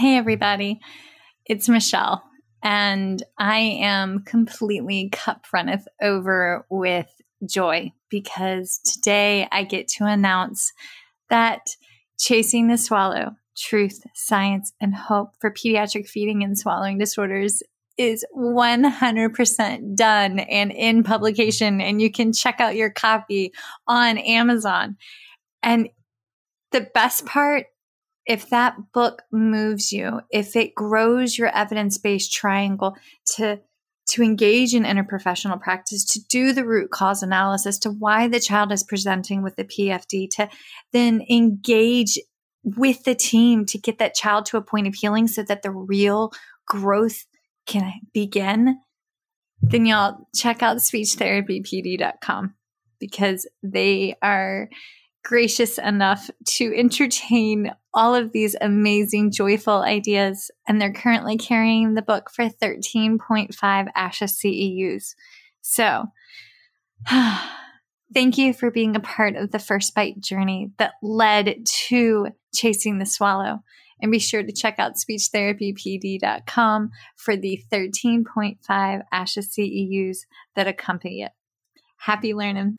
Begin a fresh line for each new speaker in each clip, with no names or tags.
Hey, everybody. It's Michelle, and I am completely cup runneth over with joy because today I get to announce that Chasing the Swallow Truth, Science, and Hope for Pediatric Feeding and Swallowing Disorders is 100% done and in publication, and you can check out your copy on Amazon. And the best part, if that book moves you, if it grows your evidence based triangle to to engage in interprofessional practice, to do the root cause analysis to why the child is presenting with the PFD, to then engage with the team to get that child to a point of healing so that the real growth can begin, then y'all check out speechtherapypd.com because they are gracious enough to entertain all of these amazing, joyful ideas. And they're currently carrying the book for 13.5 ASHA CEUs. So, thank you for being a part of the first bite journey that led to chasing the swallow. And be sure to check out speechtherapypd.com for the 13.5 ASHA CEUs that accompany it. Happy learning.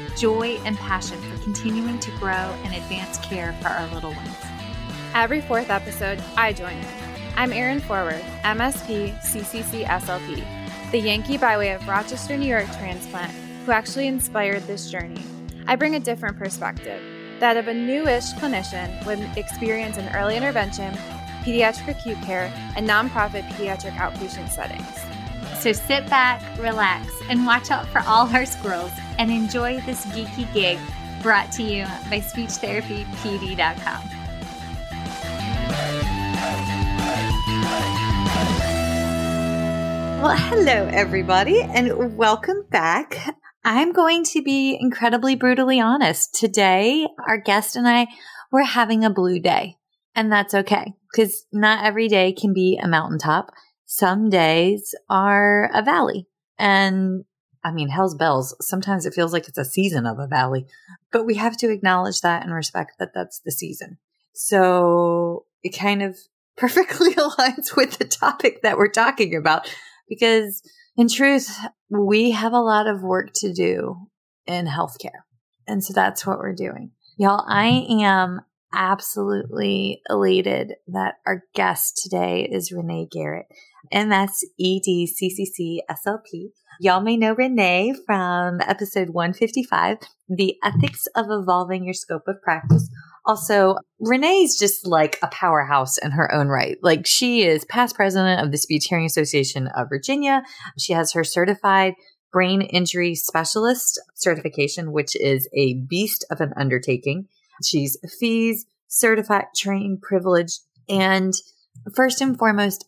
joy and passion for continuing to grow and advance care for our little ones.
Every fourth episode, I join in. I'm Erin Forward, MSP CCC SLP, the Yankee by way of Rochester, New York transplant who actually inspired this journey. I bring a different perspective, that of a newish clinician with experience in early intervention, pediatric acute care, and nonprofit pediatric outpatient settings.
So sit back, relax, and watch out for all our squirrels and enjoy this geeky gig brought to you by SpeechTherapyPD.com. Well, hello, everybody, and welcome back. I'm going to be incredibly brutally honest. Today, our guest and I were having a blue day, and that's okay because not every day can be a mountaintop some days are a valley. And I mean, hell's bells. Sometimes it feels like it's a season of a valley, but we have to acknowledge that and respect that that's the season. So it kind of perfectly aligns with the topic that we're talking about because in truth, we have a lot of work to do in healthcare. And so that's what we're doing. Y'all, I am absolutely elated that our guest today is Renee Garrett. MS EDCCC SLP. Y'all may know Renee from episode 155, The Ethics of Evolving Your Scope of Practice. Also, Renee's just like a powerhouse in her own right. Like she is past president of the Speech Hearing Association of Virginia. She has her certified brain injury specialist certification, which is a beast of an undertaking. She's FEES certified, trained, privileged, and first and foremost,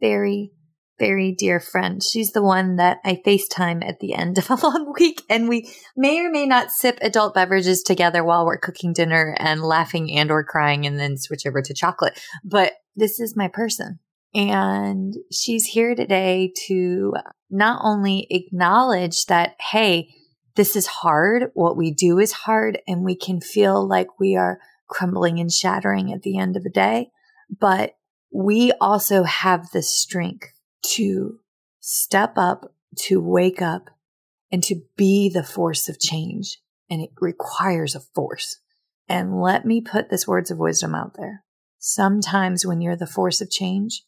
very very dear friend. She's the one that I FaceTime at the end of a long week and we may or may not sip adult beverages together while we're cooking dinner and laughing and or crying and then switch over to chocolate. But this is my person. And she's here today to not only acknowledge that, hey, this is hard. What we do is hard and we can feel like we are crumbling and shattering at the end of the day. But we also have the strength to step up, to wake up and to be the force of change. And it requires a force. And let me put this words of wisdom out there. Sometimes when you're the force of change,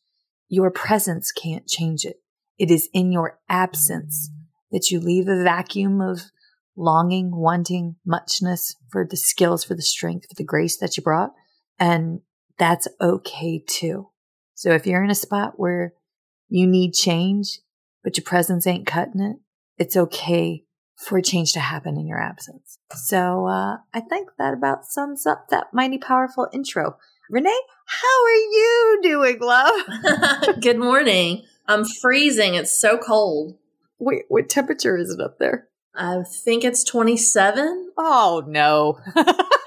your presence can't change it. It is in your absence that you leave a vacuum of longing, wanting, muchness for the skills, for the strength, for the grace that you brought. And that's okay too. So if you're in a spot where you need change, but your presence ain't cutting it, it's okay for change to happen in your absence. So uh, I think that about sums up that mighty powerful intro. Renee, how are you doing, love?
Good morning. I'm freezing. It's so cold.
Wait, what temperature is it up there?
I think it's 27.
Oh, no.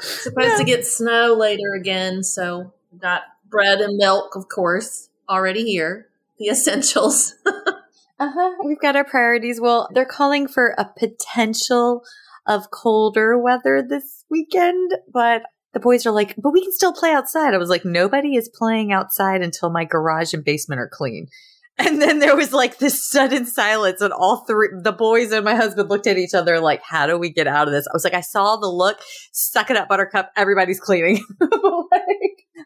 Supposed to get snow later again, so got bread and milk, of course, already here. The essentials.
uh-huh. We've got our priorities. Well, they're calling for a potential of colder weather this weekend, but the boys are like, but we can still play outside. I was like, nobody is playing outside until my garage and basement are clean. And then there was like this sudden silence, and all three, the boys and my husband looked at each other like, how do we get out of this? I was like, I saw the look, suck it up, buttercup, everybody's cleaning. like,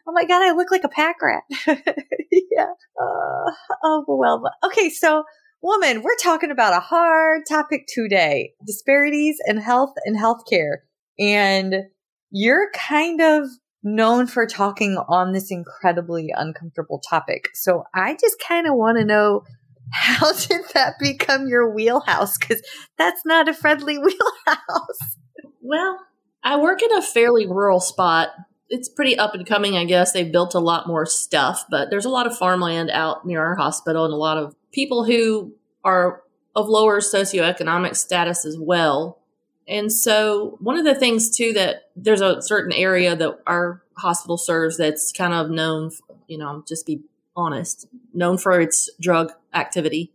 oh my God, I look like a pack rat. yeah. Uh, oh, well, okay. So, woman, we're talking about a hard topic today disparities in health and healthcare. And you're kind of known for talking on this incredibly uncomfortable topic. So I just kind of want to know how did that become your wheelhouse? Because that's not a friendly wheelhouse.
Well, I work in a fairly rural spot. It's pretty up and coming, I guess. They've built a lot more stuff, but there's a lot of farmland out near our hospital and a lot of people who are of lower socioeconomic status as well and so, one of the things too that there's a certain area that our hospital serves that's kind of known, you know, just be honest, known for its drug activity.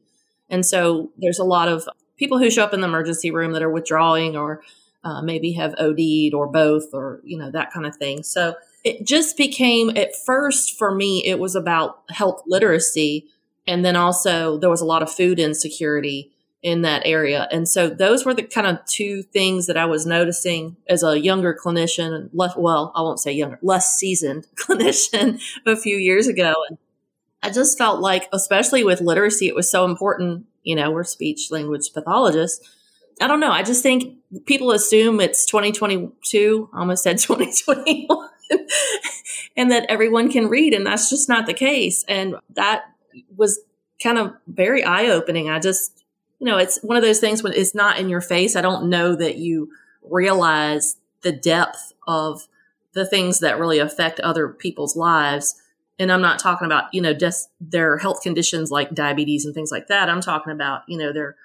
And so, there's a lot of people who show up in the emergency room that are withdrawing or uh, maybe have OD'd or both or, you know, that kind of thing. So, it just became at first for me, it was about health literacy. And then also, there was a lot of food insecurity in that area. And so those were the kind of two things that I was noticing as a younger clinician, less, well, I won't say younger, less seasoned clinician a few years ago. And I just felt like, especially with literacy, it was so important. You know, we're speech language pathologists. I don't know. I just think people assume it's 2022, I almost said 2021, and that everyone can read. And that's just not the case. And that was kind of very eye opening. I just, you know, it's one of those things when it's not in your face. I don't know that you realize the depth of the things that really affect other people's lives. And I'm not talking about, you know, just their health conditions like diabetes and things like that. I'm talking about, you know, their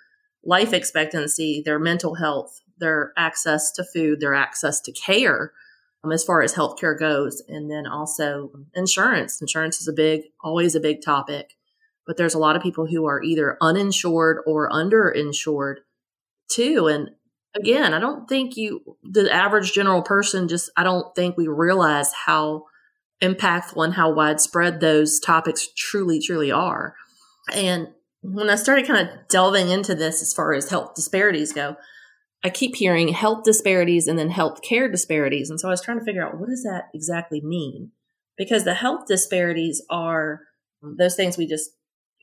life expectancy, their mental health, their access to food, their access to care um, as far as healthcare goes. And then also insurance. Insurance is a big, always a big topic but there's a lot of people who are either uninsured or underinsured too. And again, I don't think you, the average general person, just, I don't think we realize how impactful and how widespread those topics truly, truly are. And when I started kind of delving into this as far as health disparities go, I keep hearing health disparities and then health care disparities. And so I was trying to figure out what does that exactly mean? Because the health disparities are those things we just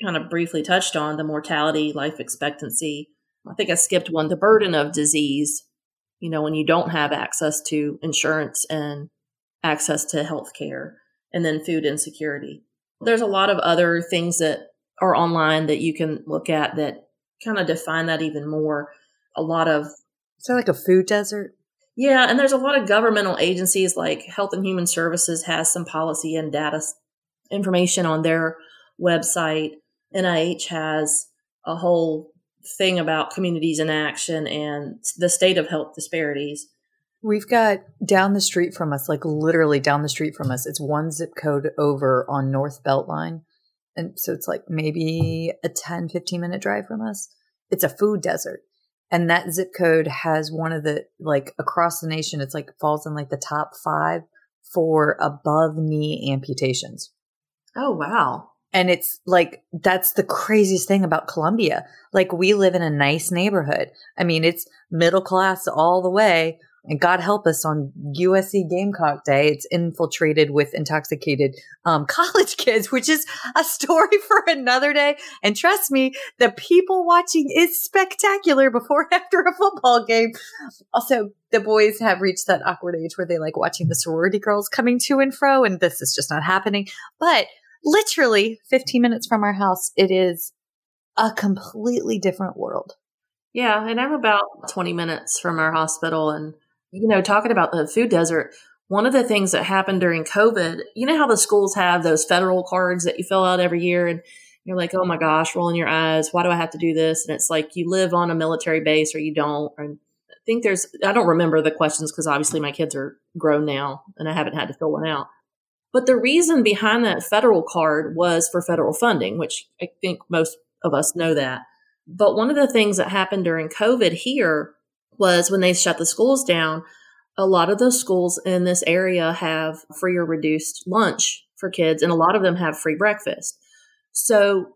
kind of briefly touched on the mortality, life expectancy. I think I skipped one, the burden of disease. You know, when you don't have access to insurance and access to health care, and then food insecurity. There's a lot of other things that are online that you can look at that kind of define that even more. A lot of.
Is that like a food desert?
Yeah, and there's a lot of governmental agencies like Health and Human Services has some policy and data information on their website. NIH has a whole thing about communities in action and the state of health disparities.
We've got down the street from us, like literally down the street from us, it's one zip code over on North Beltline. And so it's like maybe a 10, 15 minute drive from us. It's a food desert. And that zip code has one of the, like across the nation, it's like falls in like the top five for above knee amputations.
Oh, wow.
And it's like, that's the craziest thing about Columbia. Like, we live in a nice neighborhood. I mean, it's middle class all the way. And God help us on USC Gamecock Day, it's infiltrated with intoxicated um, college kids, which is a story for another day. And trust me, the people watching is spectacular before after a football game. Also, the boys have reached that awkward age where they like watching the sorority girls coming to and fro, and this is just not happening. But literally 15 minutes from our house, it is a completely different world.
Yeah, and I'm about 20 minutes from our hospital. And, you know, talking about the food desert, one of the things that happened during COVID, you know how the schools have those federal cards that you fill out every year and you're like, oh my gosh, rolling your eyes. Why do I have to do this? And it's like you live on a military base or you don't. And I think there's, I don't remember the questions because obviously my kids are grown now and I haven't had to fill one out. But the reason behind that federal card was for federal funding, which I think most of us know that. But one of the things that happened during COVID here was when they shut the schools down, a lot of those schools in this area have free or reduced lunch for kids, and a lot of them have free breakfast. So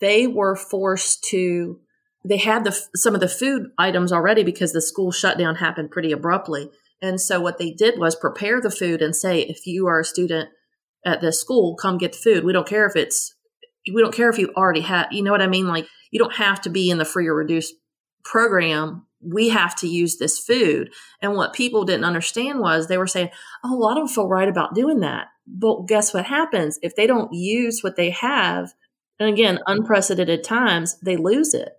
they were forced to, they had the, some of the food items already because the school shutdown happened pretty abruptly. And so what they did was prepare the food and say, if you are a student at this school, come get the food. We don't care if it's, we don't care if you already have, you know what I mean? Like you don't have to be in the free or reduced program. We have to use this food. And what people didn't understand was they were saying, Oh, well, I don't feel right about doing that. But guess what happens? If they don't use what they have, and again, unprecedented times, they lose it.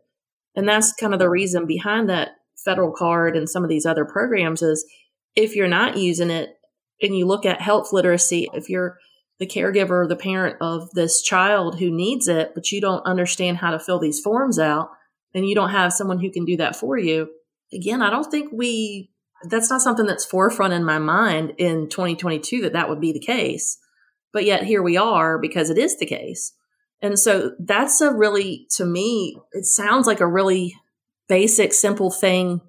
And that's kind of the reason behind that federal card and some of these other programs is if you're not using it and you look at health literacy, if you're the caregiver the parent of this child who needs it, but you don't understand how to fill these forms out and you don't have someone who can do that for you. Again, I don't think we, that's not something that's forefront in my mind in 2022 that that would be the case. But yet here we are because it is the case. And so that's a really, to me, it sounds like a really basic, simple thing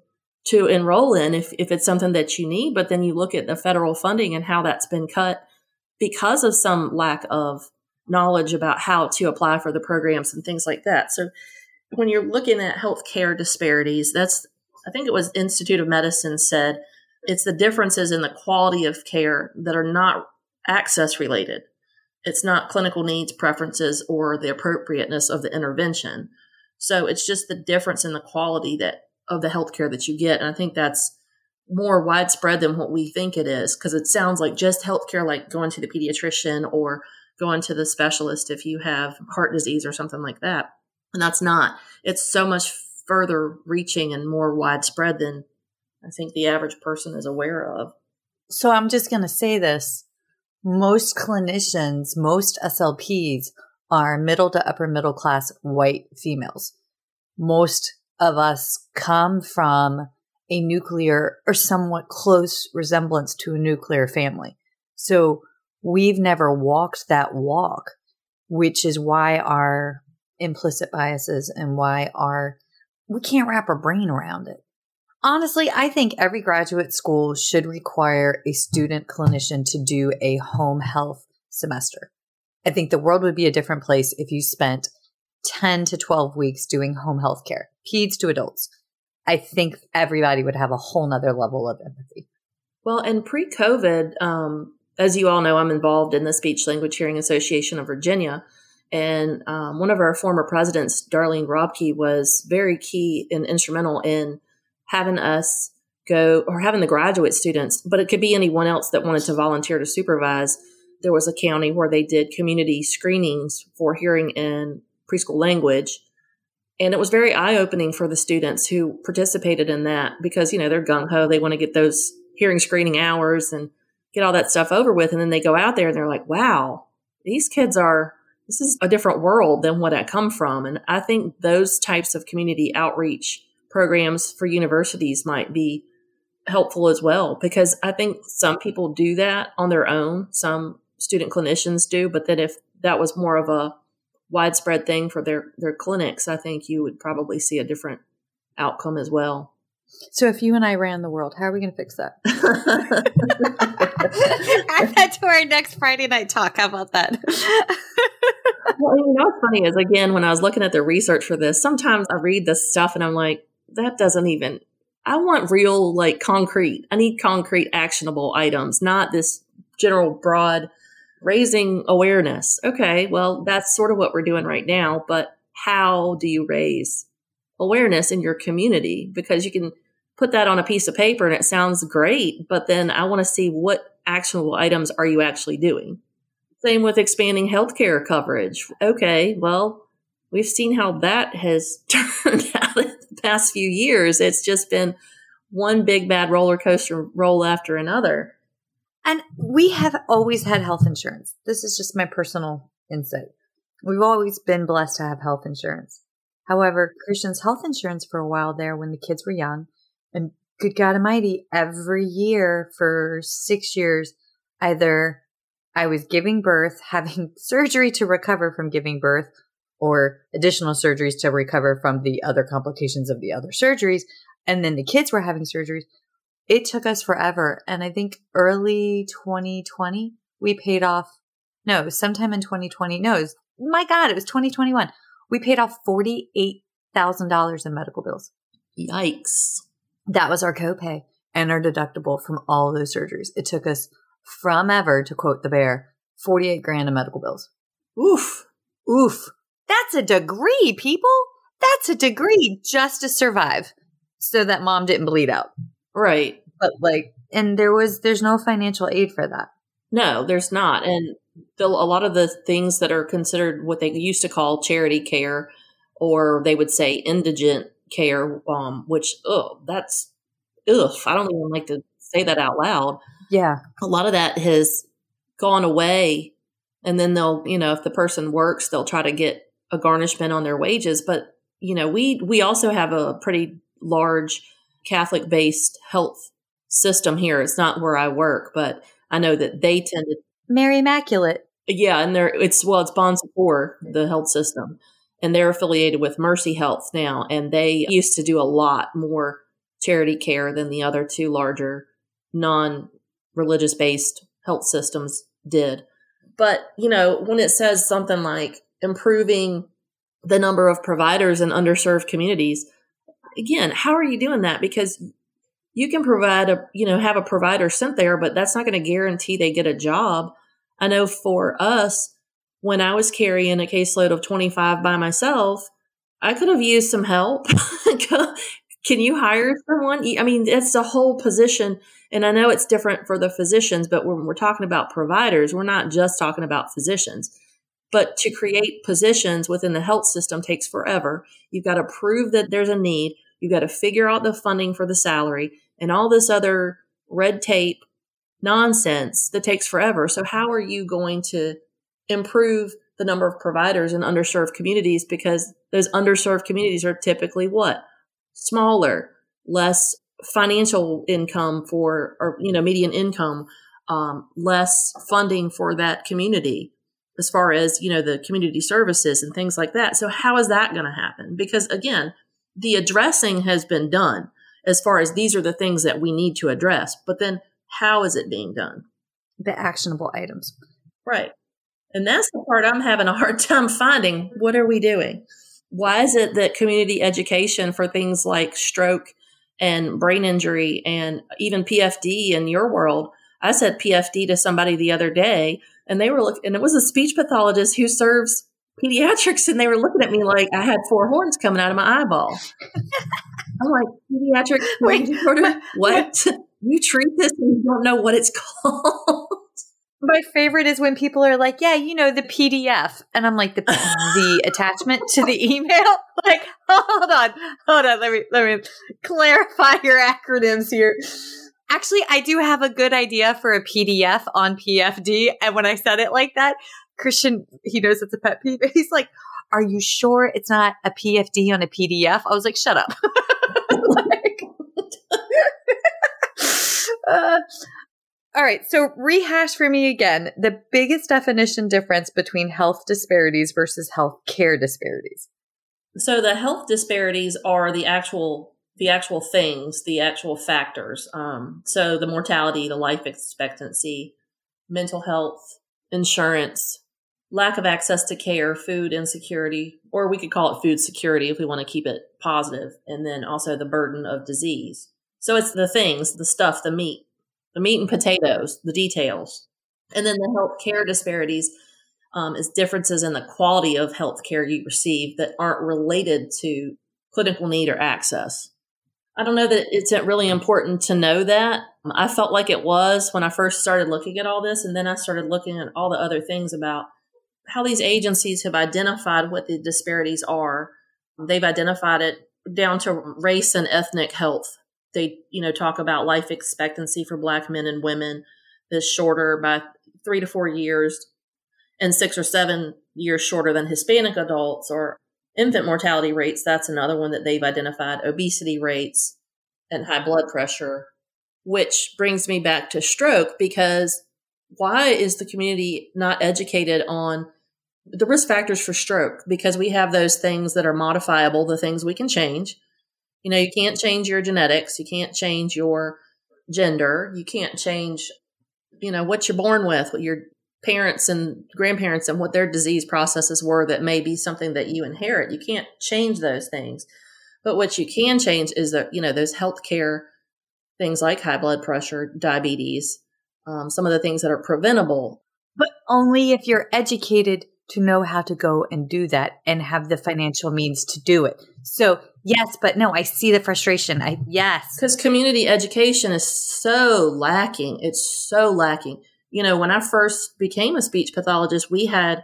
to enroll in if, if it's something that you need. But then you look at the federal funding and how that's been cut because of some lack of knowledge about how to apply for the programs and things like that. So when you're looking at healthcare disparities, that's I think it was Institute of Medicine said it's the differences in the quality of care that are not access related. It's not clinical needs, preferences, or the appropriateness of the intervention. So it's just the difference in the quality that of the healthcare that you get. And I think that's more widespread than what we think it is because it sounds like just healthcare, like going to the pediatrician or going to the specialist if you have heart disease or something like that. And that's not, it's so much further reaching and more widespread than I think the average person is aware of.
So I'm just going to say this. Most clinicians, most SLPs are middle to upper middle class white females. Most of us come from a nuclear or somewhat close resemblance to a nuclear family. So we've never walked that walk, which is why our implicit biases and why our, we can't wrap our brain around it. Honestly, I think every graduate school should require a student clinician to do a home health semester. I think the world would be a different place if you spent 10 to 12 weeks doing home health care, peds to adults. I think everybody would have a whole nother level of empathy.
Well, and pre COVID, um, as you all know, I'm involved in the Speech Language Hearing Association of Virginia. And um, one of our former presidents, Darlene Robke, was very key and instrumental in having us go or having the graduate students, but it could be anyone else that wanted to volunteer to supervise. There was a county where they did community screenings for hearing in preschool language and it was very eye opening for the students who participated in that because, you know, they're gung ho. They want to get those hearing screening hours and get all that stuff over with. And then they go out there and they're like, wow, these kids are this is a different world than what I come from. And I think those types of community outreach programs for universities might be helpful as well because I think some people do that on their own. Some student clinicians do, but then if that was more of a widespread thing for their their clinics, I think you would probably see a different outcome as well.
So if you and I ran the world, how are we going to fix that?
Add that to our next Friday night talk. How about that?
well, you know what's funny is again when I was looking at the research for this, sometimes I read this stuff and I'm like, that doesn't even. I want real, like concrete. I need concrete, actionable items, not this general broad raising awareness. Okay, well, that's sort of what we're doing right now, but how do you raise awareness in your community? Because you can put that on a piece of paper and it sounds great, but then I want to see what actionable items are you actually doing? Same with expanding healthcare coverage. Okay, well, we've seen how that has turned out in the past few years. It's just been one big bad roller coaster roll after another.
And we have always had health insurance. This is just my personal insight. We've always been blessed to have health insurance. However, Christian's health insurance for a while there when the kids were young, and good God Almighty, every year for six years, either I was giving birth, having surgery to recover from giving birth, or additional surgeries to recover from the other complications of the other surgeries. And then the kids were having surgeries. It took us forever. And I think early 2020, we paid off, no, sometime in 2020. No, was, my God, it was 2021. We paid off $48,000 in medical bills.
Yikes.
That was our copay and our deductible from all of those surgeries. It took us from ever, to quote the bear, 48 grand in medical bills.
Oof.
Oof. That's a degree, people. That's a degree just to survive so that mom didn't bleed out.
Right.
But like, and there was, there's no financial aid for that.
No, there's not. And the, a lot of the things that are considered what they used to call charity care, or they would say indigent care, um, which, oh, that's, ugh, I don't even like to say that out loud.
Yeah.
A lot of that has gone away. And then they'll, you know, if the person works, they'll try to get a garnishment on their wages. But, you know, we, we also have a pretty large Catholic based health system here. It's not where I work, but I know that they tend to
Mary Immaculate.
Yeah, and they're it's well, it's Bon Secours, the health system, and they're affiliated with Mercy Health now, and they used to do a lot more charity care than the other two larger non religious based health systems did. But, you know, when it says something like improving the number of providers in underserved communities, again, how are you doing that? Because you can provide a, you know, have a provider sent there, but that's not going to guarantee they get a job. I know for us, when I was carrying a caseload of 25 by myself, I could have used some help. Can you hire someone? I mean, it's a whole position. And I know it's different for the physicians, but when we're talking about providers, we're not just talking about physicians. But to create positions within the health system takes forever. You've got to prove that there's a need. You've got to figure out the funding for the salary and all this other red tape nonsense that takes forever. So, how are you going to improve the number of providers in underserved communities? Because those underserved communities are typically what? Smaller, less financial income for, or, you know, median income, um, less funding for that community as far as, you know, the community services and things like that. So, how is that going to happen? Because again, the addressing has been done as far as these are the things that we need to address. But then how is it being done?
The actionable items.
Right. And that's the part I'm having a hard time finding. What are we doing? Why is it that community education for things like stroke and brain injury and even PFD in your world? I said PFD to somebody the other day and they were looking, and it was a speech pathologist who serves pediatrics and they were looking at me like I had four horns coming out of my eyeball. I'm like, pediatric brain disorder? What? you treat this and you don't know what it's called.
My favorite is when people are like, "Yeah, you know the PDF," and I'm like, "the the attachment to the email." Like, hold on, hold on. Let me let me clarify your acronyms here. Actually, I do have a good idea for a PDF on PFD, and when I said it like that, Christian, he knows it's a pet peeve. He's like, are you sure it's not a PFD on a PDF? I was like, shut up. like, uh, all right. So rehash for me again the biggest definition difference between health disparities versus health care disparities.
So the health disparities are the actual the actual things, the actual factors. Um, so the mortality, the life expectancy, mental health, insurance, lack of access to care, food insecurity, or we could call it food security if we want to keep it positive, and then also the burden of disease. So it's the things, the stuff, the meat, the meat and potatoes, the details. And then the health care disparities um, is differences in the quality of health care you receive that aren't related to clinical need or access. I don't know that it's really important to know that. I felt like it was when I first started looking at all this, and then I started looking at all the other things about how these agencies have identified what the disparities are. They've identified it down to race and ethnic health they you know talk about life expectancy for black men and women is shorter by three to four years and six or seven years shorter than hispanic adults or infant mortality rates that's another one that they've identified obesity rates and high blood pressure which brings me back to stroke because why is the community not educated on the risk factors for stroke because we have those things that are modifiable the things we can change you know, you can't change your genetics, you can't change your gender, you can't change, you know, what you're born with, what your parents and grandparents and what their disease processes were that may be something that you inherit. You can't change those things. But what you can change is that, you know, those healthcare things like high blood pressure, diabetes, um, some of the things that are preventable.
But only if you're educated to know how to go and do that and have the financial means to do it. So yes, but no, I see the frustration. I yes.
Because community education is so lacking. It's so lacking. You know, when I first became a speech pathologist, we had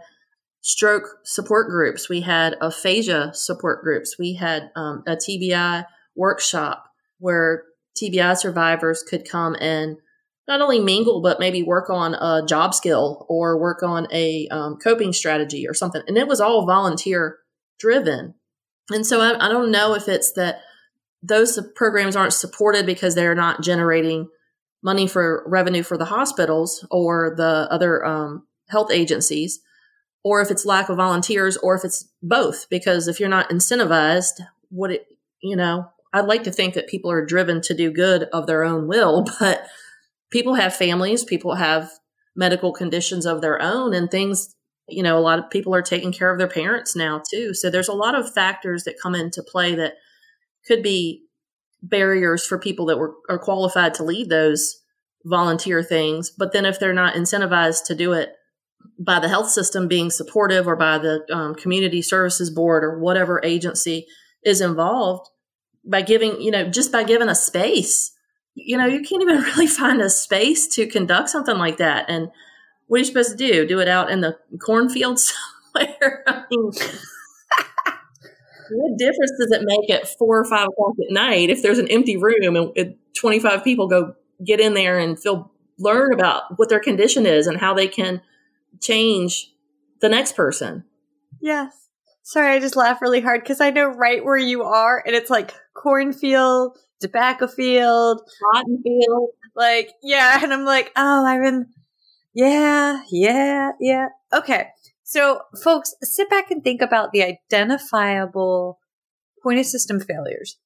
stroke support groups, we had aphasia support groups, we had um, a TBI workshop where TBI survivors could come and not only mingle, but maybe work on a job skill or work on a um, coping strategy or something. And it was all volunteer driven. And so I, I don't know if it's that those programs aren't supported because they're not generating money for revenue for the hospitals or the other um, health agencies, or if it's lack of volunteers, or if it's both. Because if you're not incentivized, what it, you know, I'd like to think that people are driven to do good of their own will, but people have families, people have medical conditions of their own, and things, you know, a lot of people are taking care of their parents now too. So there's a lot of factors that come into play that could be barriers for people that were are qualified to lead those volunteer things. But then if they're not incentivized to do it by the health system being supportive or by the um, community services board or whatever agency is involved, by giving, you know, just by giving a space you know, you can't even really find a space to conduct something like that. And what are you supposed to do? Do it out in the cornfield somewhere? I mean, what difference does it make at four or five o'clock at night if there's an empty room and 25 people go get in there and feel learn about what their condition is and how they can change the next person?
Yes. Sorry, I just laugh really hard because I know right where you are, and it's like cornfield, tobacco field,
cotton field.
Like, yeah. And I'm like, oh, I am, yeah, yeah, yeah. Okay. So, folks, sit back and think about the identifiable point of system failures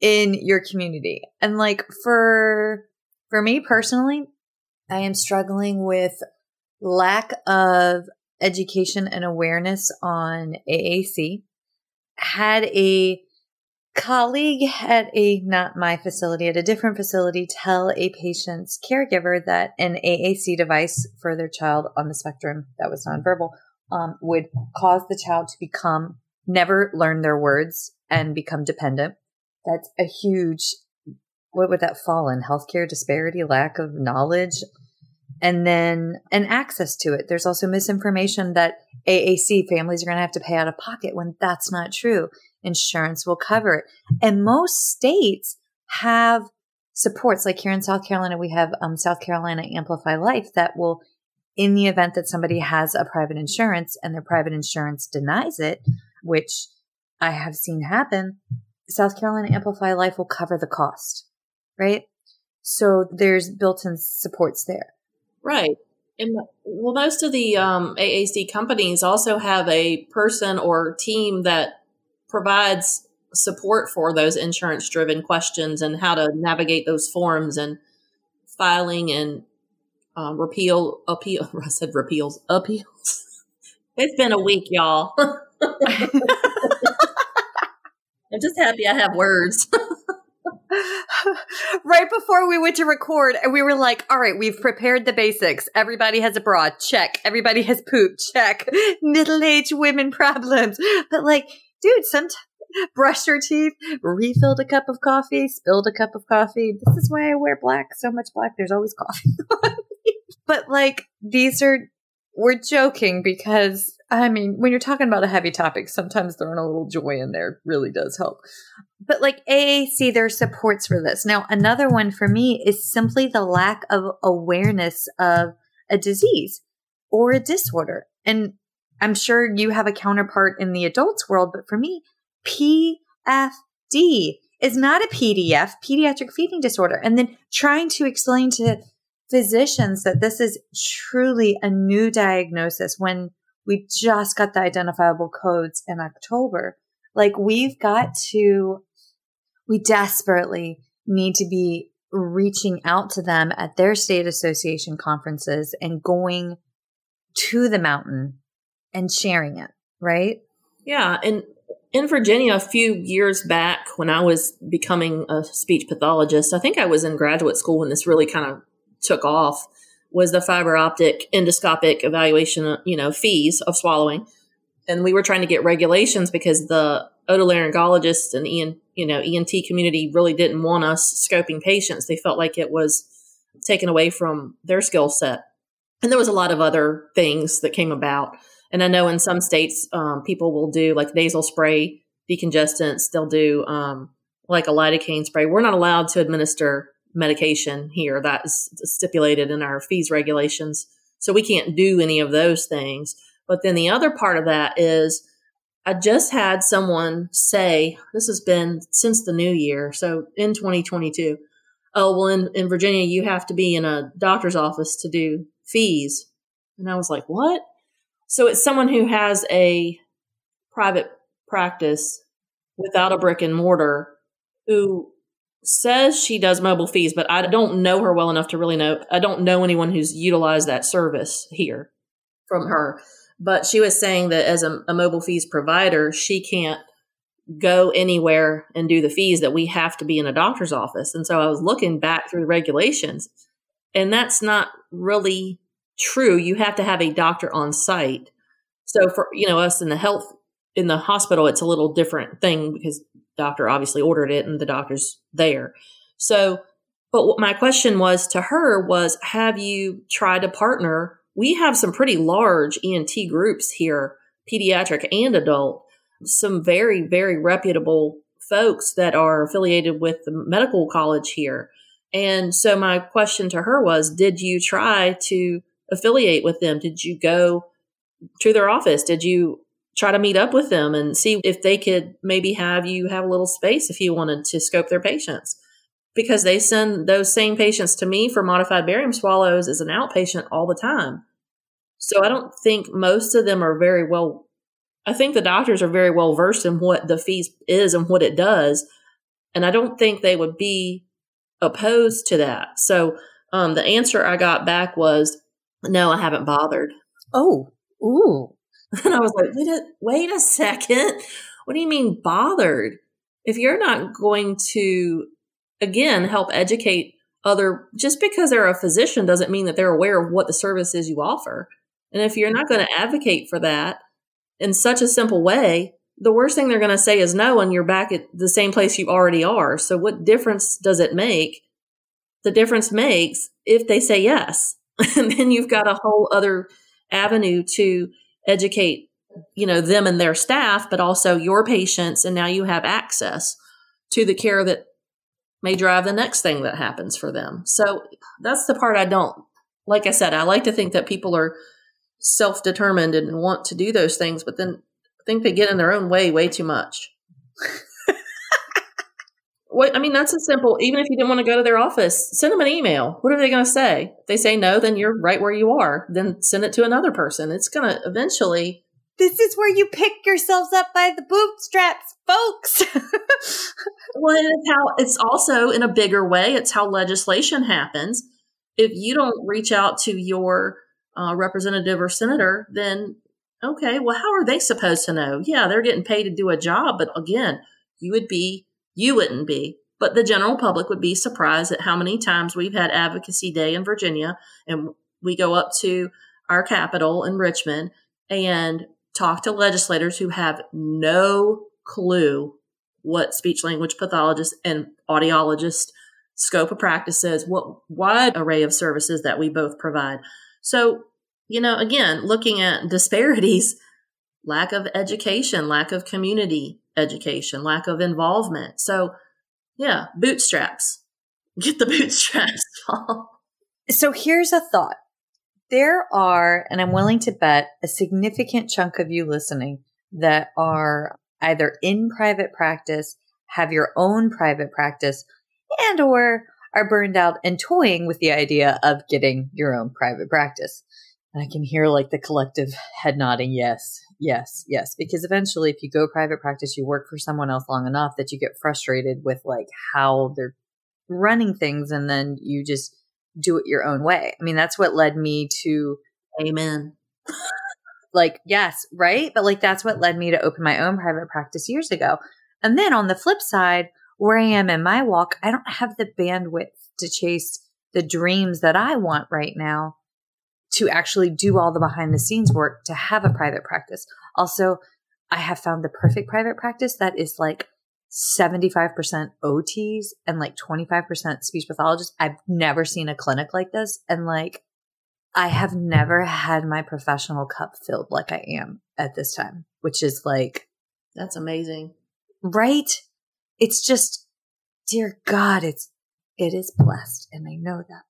in your community. And like for for me personally, I am struggling with lack of education and awareness on AAC. Had a colleague at a not my facility at a different facility tell a patient's caregiver that an AAC device for their child on the spectrum that was nonverbal um, would cause the child to become never learn their words and become dependent. That's a huge what would that fall in? Healthcare disparity, lack of knowledge, and then and access to it. There's also misinformation that AAC families are going to have to pay out of pocket when that's not true insurance will cover it. And most states have supports like here in South Carolina, we have um, South Carolina Amplify Life that will in the event that somebody has a private insurance and their private insurance denies it, which I have seen happen, South Carolina Amplify Life will cover the cost, right? So there's built in supports there.
Right. And well, most of the um, AAC companies also have a person or team that provides support for those insurance driven questions and how to navigate those forms and filing and um, repeal, appeal. I said repeals, appeals. it's been a week, y'all. I'm just happy I have words.
right before we went to record, and we were like, all right, we've prepared the basics. Everybody has a bra. Check. Everybody has poop. Check. Middle aged women problems. But like, dude, sometimes brushed your teeth, refilled a cup of coffee, spilled a cup of coffee. This is why I wear black, so much black. There's always coffee But like, these are, we're joking because I mean, when you're talking about a heavy topic, sometimes throwing a little joy in there really does help. But like AAC, there's supports for this. Now, another one for me is simply the lack of awareness of a disease or a disorder. And I'm sure you have a counterpart in the adults world, but for me, PFD is not a PDF, pediatric feeding disorder. And then trying to explain to physicians that this is truly a new diagnosis when we just got the identifiable codes in October. Like we've got to, we desperately need to be reaching out to them at their state association conferences and going to the mountain and sharing it, right?
Yeah. And in Virginia, a few years back when I was becoming a speech pathologist, I think I was in graduate school when this really kind of took off was the fiber optic endoscopic evaluation, uh, you know, FEES of swallowing. And we were trying to get regulations because the otolaryngologists and EN, you know, ENT community really didn't want us scoping patients. They felt like it was taken away from their skill set. And there was a lot of other things that came about. And I know in some states, um, people will do like nasal spray decongestants. They'll do um, like a lidocaine spray. We're not allowed to administer medication here. That is stipulated in our FEES regulations. So we can't do any of those things. But then the other part of that is I just had someone say, this has been since the new year. So in 2022, oh, well, in, in Virginia, you have to be in a doctor's office to do FEES. And I was like, what? So it's someone who has a private practice without a brick and mortar who says she does mobile FEES, but I don't know her well enough to really know. I don't know anyone who's utilized that service here from her. But she was saying that as a, a mobile FEES provider, she can't go anywhere and do the FEES that we have to be in a doctor's office. And so I was looking back through the regulations, and that's not really true. You have to have a doctor on site. So for you know us in the health in the hospital, it's a little different thing because doctor obviously ordered it and the doctor's there. So, but my question was to her was, have you tried to partner? We have some pretty large ENT groups here, pediatric and adult, some very, very reputable folks that are affiliated with the medical college here. And so my question to her was, did you try to affiliate with them? Did you go to their office? Did you try to meet up with them and see if they could maybe have you have a little space if you wanted to scope their patients because they send those same patients to me for modified barium swallows as an outpatient all the time. So I don't think most of them are very well I think the doctors are very well versed in what the FEES is and what it does. And I don't think they would be opposed to that. So um, the answer I got back was no, I haven't bothered.
Oh, ooh.
And I was like, wait a, wait a second. What do you mean bothered? If you're not going to, again, help educate other, just because they're a physician doesn't mean that they're aware of what the service is you offer. And if you're not going to advocate for that in such a simple way, the worst thing they're going to say is no, and you're back at the same place you already are. So what difference does it make? The difference makes if they say yes. and then you've got a whole other avenue to educate you know them and their staff but also your patients and now you have access to the care that may drive the next thing that happens for them so that's the part i don't like I said, I like to think that people are self determined and want to do those things, but then I think they get in their own way way too much. I mean, that's a simple. Even if you didn't want to go to their office, send them an email. What are they going to say? If they say no, then you're right where you are. Then send it to another person. It's going to eventually.
This is where you pick yourselves up by the bootstraps, folks.
well, it's how it's also in a bigger way. It's how legislation happens. If you don't reach out to your uh, representative or senator, then okay, well, how are they supposed to know? Yeah, they're getting paid to do a job, but again, you would be, you wouldn't be, but the general public would be surprised at how many times we've had advocacy day in Virginia and we go up to our capital in Richmond and talk to legislators who have no clue what speech language pathologists and audiologists scope of practice is, what wide array of services that we both provide. So, you know, again, looking at disparities, lack of education, lack of community education, lack of involvement. So, yeah, bootstraps. Get the bootstraps.
so, here's a thought. There are, and I'm willing to bet, a significant chunk of you listening that are either in private practice, have your own private practice, and or are burned out and toying with the idea of getting your own private practice. And I can hear like the collective head nodding, yes, yes, yes. Because eventually, if you go private practice, you work for someone else long enough that you get frustrated with like how they're running things and then you just do it your own way. I mean, that's what led me to.
Amen.
like, yes, right? But like, that's what led me to open my own private practice years ago. And then on the flip side, where I am in my walk, I don't have the bandwidth to chase the dreams that I want right now to actually do all the behind the scenes work to have a private practice. Also, I have found the perfect private practice that is like 75% OTs and like 25% speech pathologists. I've never seen a clinic like this. And like, I have never had my professional cup filled like I am at this time, which is like,
that's amazing.
Right? it's just, dear God, it's, it is blessed. And I know that.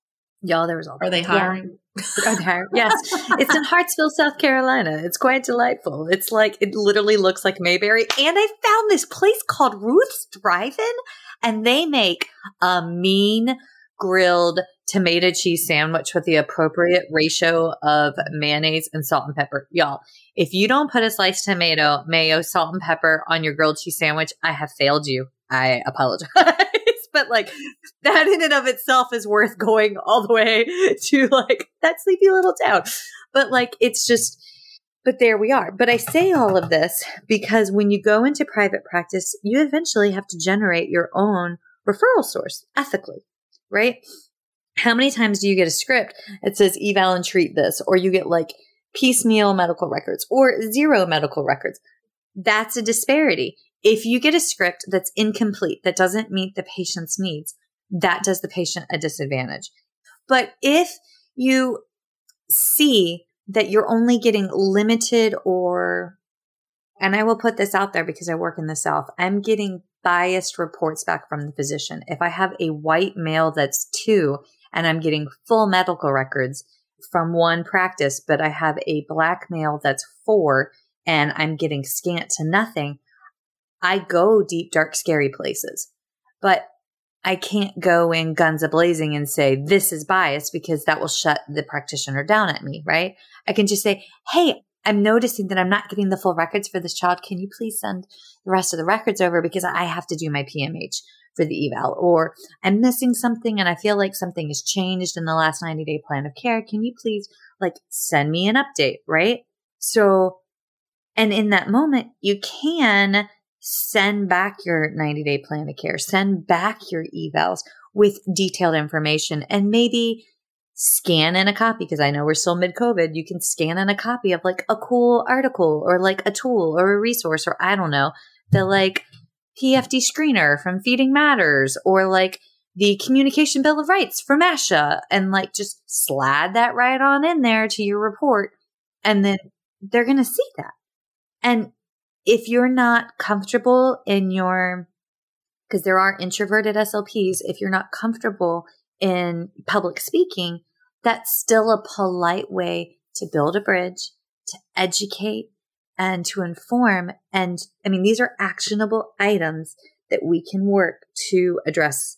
Y'all, there was all.
Are they hiring?
Are they hiring? Yes. it's in Hartsville, South Carolina. It's quite delightful. It's like, it literally looks like Mayberry. And I found this place called Ruth's Drive-In and they make a mean grilled tomato cheese sandwich with the appropriate ratio of mayonnaise and salt and pepper. Y'all, if you don't put a sliced tomato, mayo, salt and pepper on your grilled cheese sandwich, I have failed you. I apologize. but like that in and of itself is worth going all the way to like that sleepy little town. But like it's just but there we are. But I say all of this because when you go into private practice, you eventually have to generate your own referral source ethically, right? How many times do you get a script that says eval and treat this, or you get like piecemeal medical records or zero medical records? That's a disparity. If you get a script that's incomplete, that doesn't meet the patient's needs, that does the patient a disadvantage. But if you see that you're only getting limited or, and I will put this out there because I work in the South, I'm getting biased reports back from the physician. If I have a white male that's two and I'm getting full medical records from one practice, but I have a black male that's four and I'm getting scant to nothing, I go deep, dark, scary places. But I can't go in guns a blazing and say, this is bias because that will shut the practitioner down at me, right? I can just say, hey, I'm noticing that I'm not getting the full records for this child. Can you please send the rest of the records over because I have to do my PMH for the eval or I'm missing something and I feel like something has changed in the last 90 day plan of care. Can you please like send me an update, right? So, and in that moment, you can send back your 90 day plan of care, send back your evals with detailed information and maybe scan in a copy because I know we're still mid COVID. You can scan in a copy of like a cool article or like a tool or a resource or I don't know, the like PFD screener from Feeding Matters or like the Communication Bill of Rights from ASHA and like just slide that right on in there to your report. And then they're going to see that. And if you're not comfortable in your, because there are introverted SLPs, if you're not comfortable in public speaking, that's still a polite way to build a bridge, to educate, and to inform. And I mean, these are actionable items that we can work to address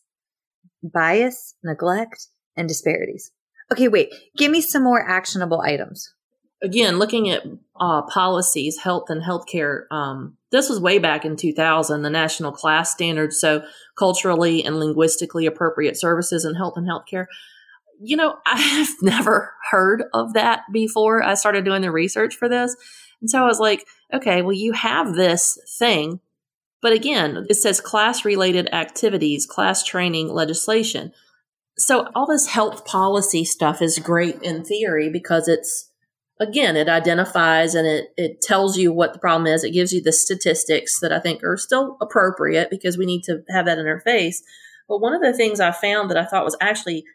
bias, neglect, and disparities. Okay, wait, give me some more actionable items.
Again, looking at uh, policies, health and healthcare, um, this was way back in 2000, the national CLAS standards. So, culturally and linguistically appropriate services in health and healthcare. You know, I have never heard of that before. I started doing the research for this. And so I was like, okay, well, you have this thing. But again, it says CLAS related activities, CLAS training legislation. So all this health policy stuff is great in theory because it's, again, it identifies and it, it tells you what the problem is. It gives you the statistics that I think are still appropriate because we need to have that in our face. But one of the things I found that I thought was actually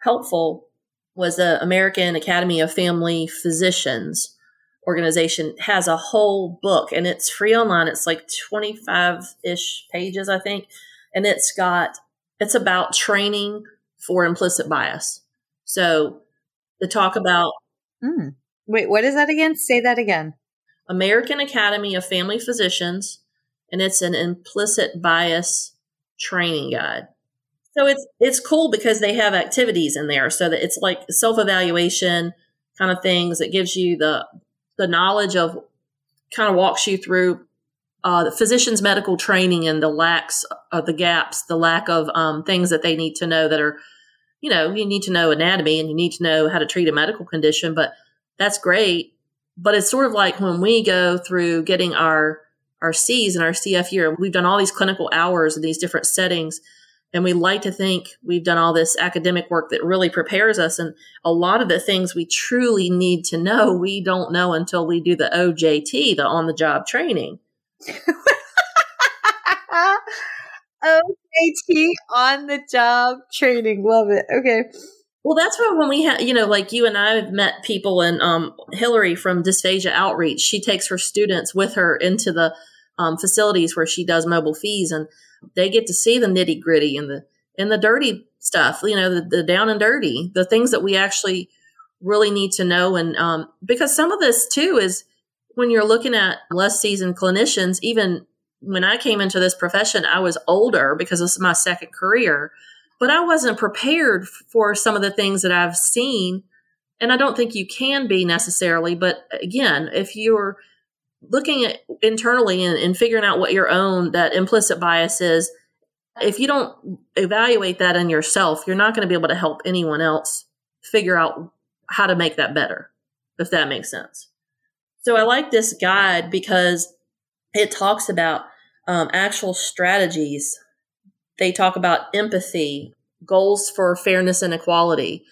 helpful was the American Academy of Family Physicians organization has a whole book and it's free online. It's like 25 ish pages, I think. And it's got, it's about training for implicit bias. So the talk about.
Mm. Wait, what is that again? Say that again.
American Academy of Family Physicians, and it's an implicit bias training guide. So it's it's cool because they have activities in there, so that it's like self evaluation kind of things. It gives you the the knowledge of kind of walks you through uh, the physician's medical training and the lacks of the gaps, the lack of um, things that they need to know that are, you know, you need to know anatomy and you need to know how to treat a medical condition, but that's great. But it's sort of like when we go through getting our our C's and our CF year, we've done all these clinical hours in these different settings and we like to think we've done all this academic work that really prepares us. And a lot of the things we truly need to know, we don't know until we do the OJT, the on the job training.
OJT on the job training. Love it. Okay.
Well, that's why when we have, you know, like you and I have met people, and um, Hillary from Dysphagia Outreach, she takes her students with her into the um, facilities where she does mobile FEES, and they get to see the nitty gritty and the and the dirty stuff. You know, the, the, down and dirty, the things that we actually really need to know. And um, because some of this too is when you're looking at less seasoned clinicians, even when I came into this profession, I was older because this is my second career, but I wasn't prepared for some of the things that I've seen. And I don't think you can be necessarily. But again, if you're looking at internally and, and figuring out what your own that implicit bias is if you don't evaluate that in yourself you're not going to be able to help anyone else figure out how to make that better if that makes sense so i like this guide because it talks about um, actual strategies they talk about empathy goals for fairness and equality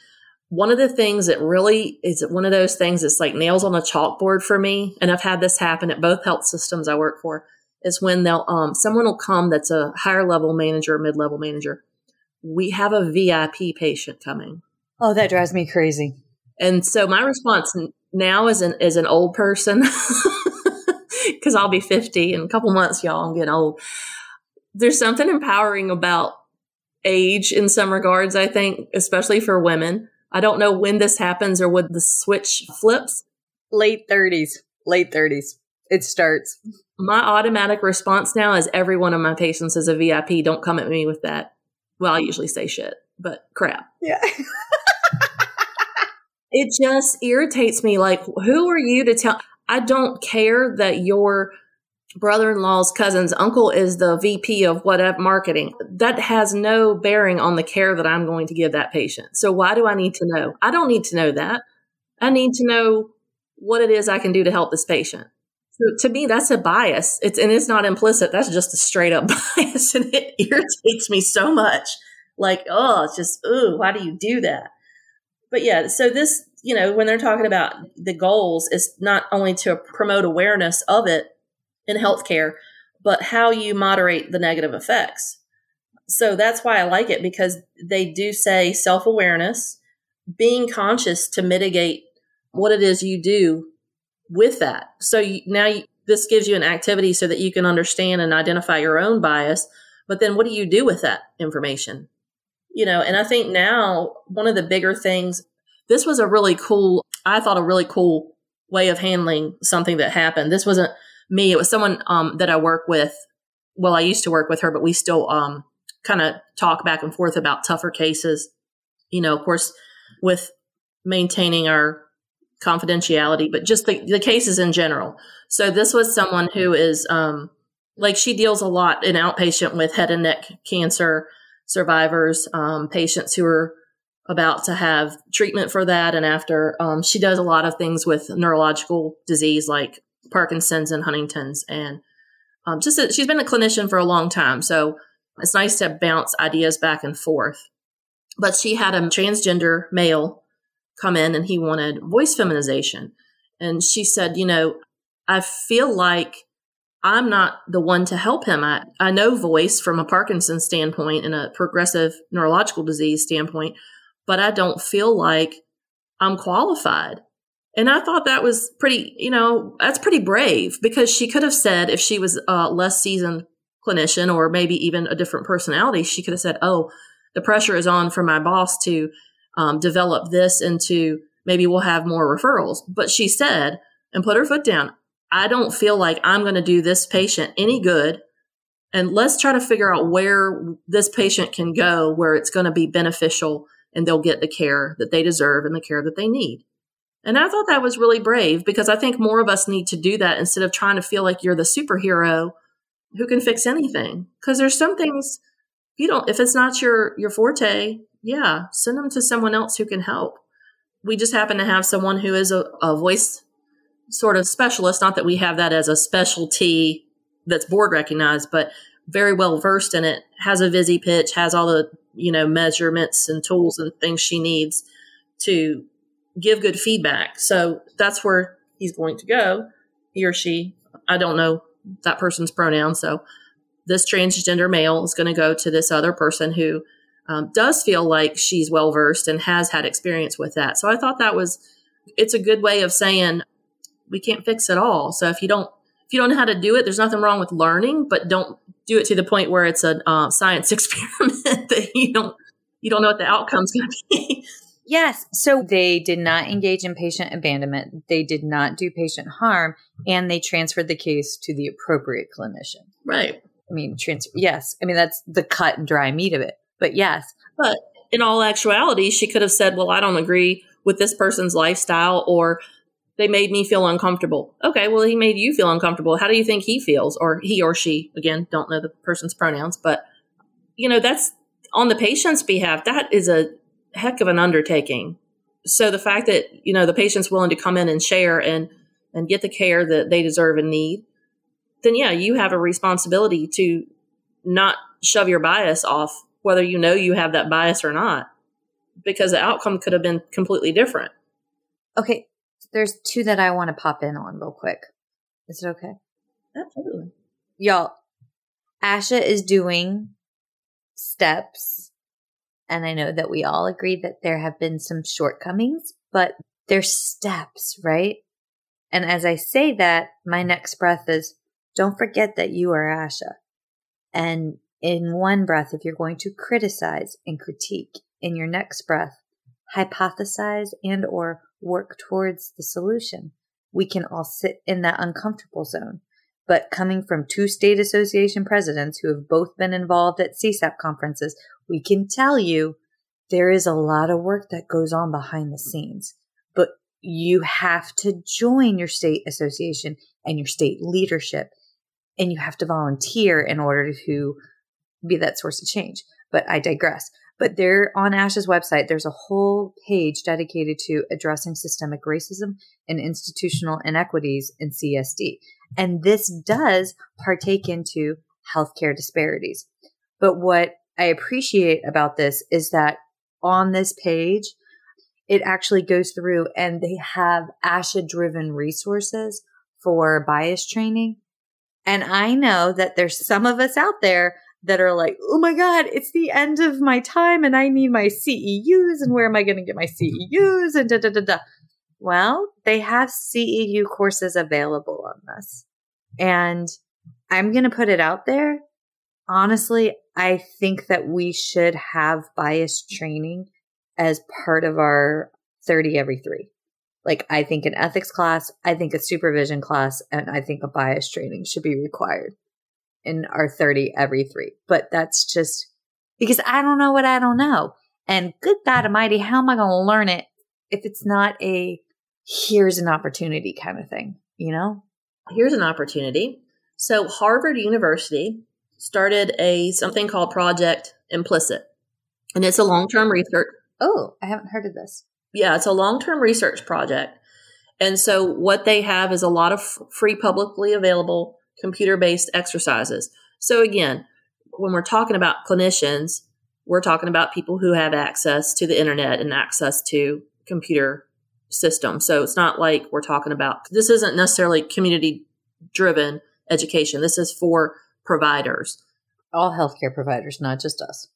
one of the things that really is one of those things that's like nails on a chalkboard for me, and I've had this happen at both health systems I work for, is when they'll um someone will come that's a higher level manager, mid level manager. We have a VIP patient coming.
Oh, that drives me crazy.
And so my response now as an as an old person, because I'll be fifty in a couple months, y'all. I'm getting old. There's something empowering about age in some regards. I think, especially for women I don't know when this happens or when the switch flips.
Late 30s. Late 30s. It starts.
My automatic response now is every one of my patients is a VIP. Don't come at me with that. Well, I usually say shit, but crap.
Yeah.
it just irritates me. Like, who are you to tell? I don't care that you're brother-in-law's cousin's uncle is the VP of whatever marketing. That has no bearing on the care that I'm going to give that patient. So why do I need to know? I don't need to know that. I need to know what it is I can do to help this patient. So to me, that's a bias. It's and it's not implicit. That's just a straight up bias, and it irritates me so much. Like, oh, it's just, oh, why do you do that? But yeah, so this, you know, when they're talking about the goals, is not only to promote awareness of it, in healthcare, but how you moderate the negative effects. So that's why I like it because they do say self awareness, being conscious to mitigate what it is you do with that. So you, now you, this gives you an activity so that you can understand and identify your own bias. But then what do you do with that information? You know, and I think now one of the bigger things this was a really cool, I thought a really cool way of handling something that happened. This wasn't me. It was someone um, that I work with. Well, I used to work with her, but we still um, kind of talk back and forth about tougher cases. You know, of course, with maintaining our confidentiality, but just the, the cases in general. So this was someone who is um, like she deals a lot in outpatient with head and neck cancer survivors, um, patients who are about to have treatment for that. And after um, she does a lot of things with neurological disease like Parkinson's and Huntington's. And um, just a, she's been a clinician for a long time. So it's nice to bounce ideas back and forth. But she had a transgender male come in and he wanted voice feminization. And she said, you know, I feel like I'm not the one to help him. I, I know voice from a Parkinson's standpoint and a progressive neurological disease standpoint, but I don't feel like I'm qualified. And I thought that was pretty, you know, that's pretty brave because she could have said if she was a less seasoned clinician or maybe even a different personality, she could have said, oh, the pressure is on for my boss to um, develop this into maybe we'll have more referrals. But she said, and put her foot down, I don't feel like I'm going to do this patient any good. And let's try to figure out where this patient can go where it's going to be beneficial and they'll get the care that they deserve and the care that they need. And I thought that was really brave because I think more of us need to do that instead of trying to feel like you're the superhero who can fix anything. Because there's some things you don't if it's not your your forte, yeah, send them to someone else who can help. We just happen to have someone who is a, a voice sort of specialist, not that we have that as a specialty that's board recognized, but very well versed in it, has a Visi-Pitch, has all the you know, measurements and tools and things she needs to give good feedback. So that's where he's going to go, he or she. I don't know that person's pronoun. So this transgender male is going to go to this other person who um, does feel like she's well versed and has had experience with that. So I thought that was, it's a good way of saying we can't fix it all. So if you don't, if you don't know how to do it, there's nothing wrong with learning, but don't do it to the point where it's a uh, science experiment that you don't you don't know what the outcome's going to be.
Yes. So they did not engage in patient abandonment. They did not do patient harm, and they transferred the case to the appropriate clinician.
Right.
I mean, transfer. Yes. I mean that's the cut and dry meat of it. But yes.
But in all actuality, she could have said, "Well, I don't agree with this person's lifestyle," or they made me feel uncomfortable. Okay, well, he made you feel uncomfortable. How do you think he feels? Or he or she, again, don't know the person's pronouns, but you know, that's on the patient's behalf. That is a heck of an undertaking. So the fact that, you know, the patient's willing to come in and share and, and get the care that they deserve and need, then yeah, you have a responsibility to not shove your bias off, whether you know you have that bias or not, because the outcome could have been completely different.
Okay, there's two that I want to pop in on real quick. Is it okay?
Absolutely.
Y'all, ASHA is doing steps. And I know that we all agree that there have been some shortcomings, but they're steps, right? And as I say that, my next breath is don't forget that you are ASHA. And in one breath, if you're going to criticize and critique, in your next breath, hypothesize and or work towards the solution. We can all sit in that uncomfortable zone. But coming from two state association presidents who have both been involved at CSAP conferences, we can tell you there is a lot of work that goes on behind the scenes. But you have to join your state association and your state leadership, and you have to volunteer in order to be that source of change. But I digress. But there on ASHA's website, there's a whole page dedicated to addressing systemic racism and institutional inequities in CSD. And this does partake into healthcare disparities. But what I appreciate about this is that on this page, it actually goes through and they have ASHA driven resources for bias training. And I know that there's some of us out there that are like, oh my God, it's the end of my time and I need my CEUs and where am I going to get my CEUs and da da da da. Well, they have CEU courses available on this. And I'm going to put it out there. Honestly, I think that we should have bias training as part of our 30 every three. Like I think an ethics class, I think a supervision class, and I think a bias training should be required in our 30 every three. But that's just because I don't know what I don't know. And good God Almighty, how am I going to learn it if it's not a here's an opportunity kind of thing, you know?
Here's an opportunity. So Harvard University started a something called Project Implicit. And it's a long-term research.
Oh, I haven't heard of this.
Yeah, it's a long-term research project. And so what they have is a lot of free publicly available computer-based exercises. So again, when we're talking about clinicians, we're talking about people who have access to the internet and access to computer systems. So it's not like we're talking about this isn't necessarily community driven education. This is for providers.
All healthcare providers, not just us.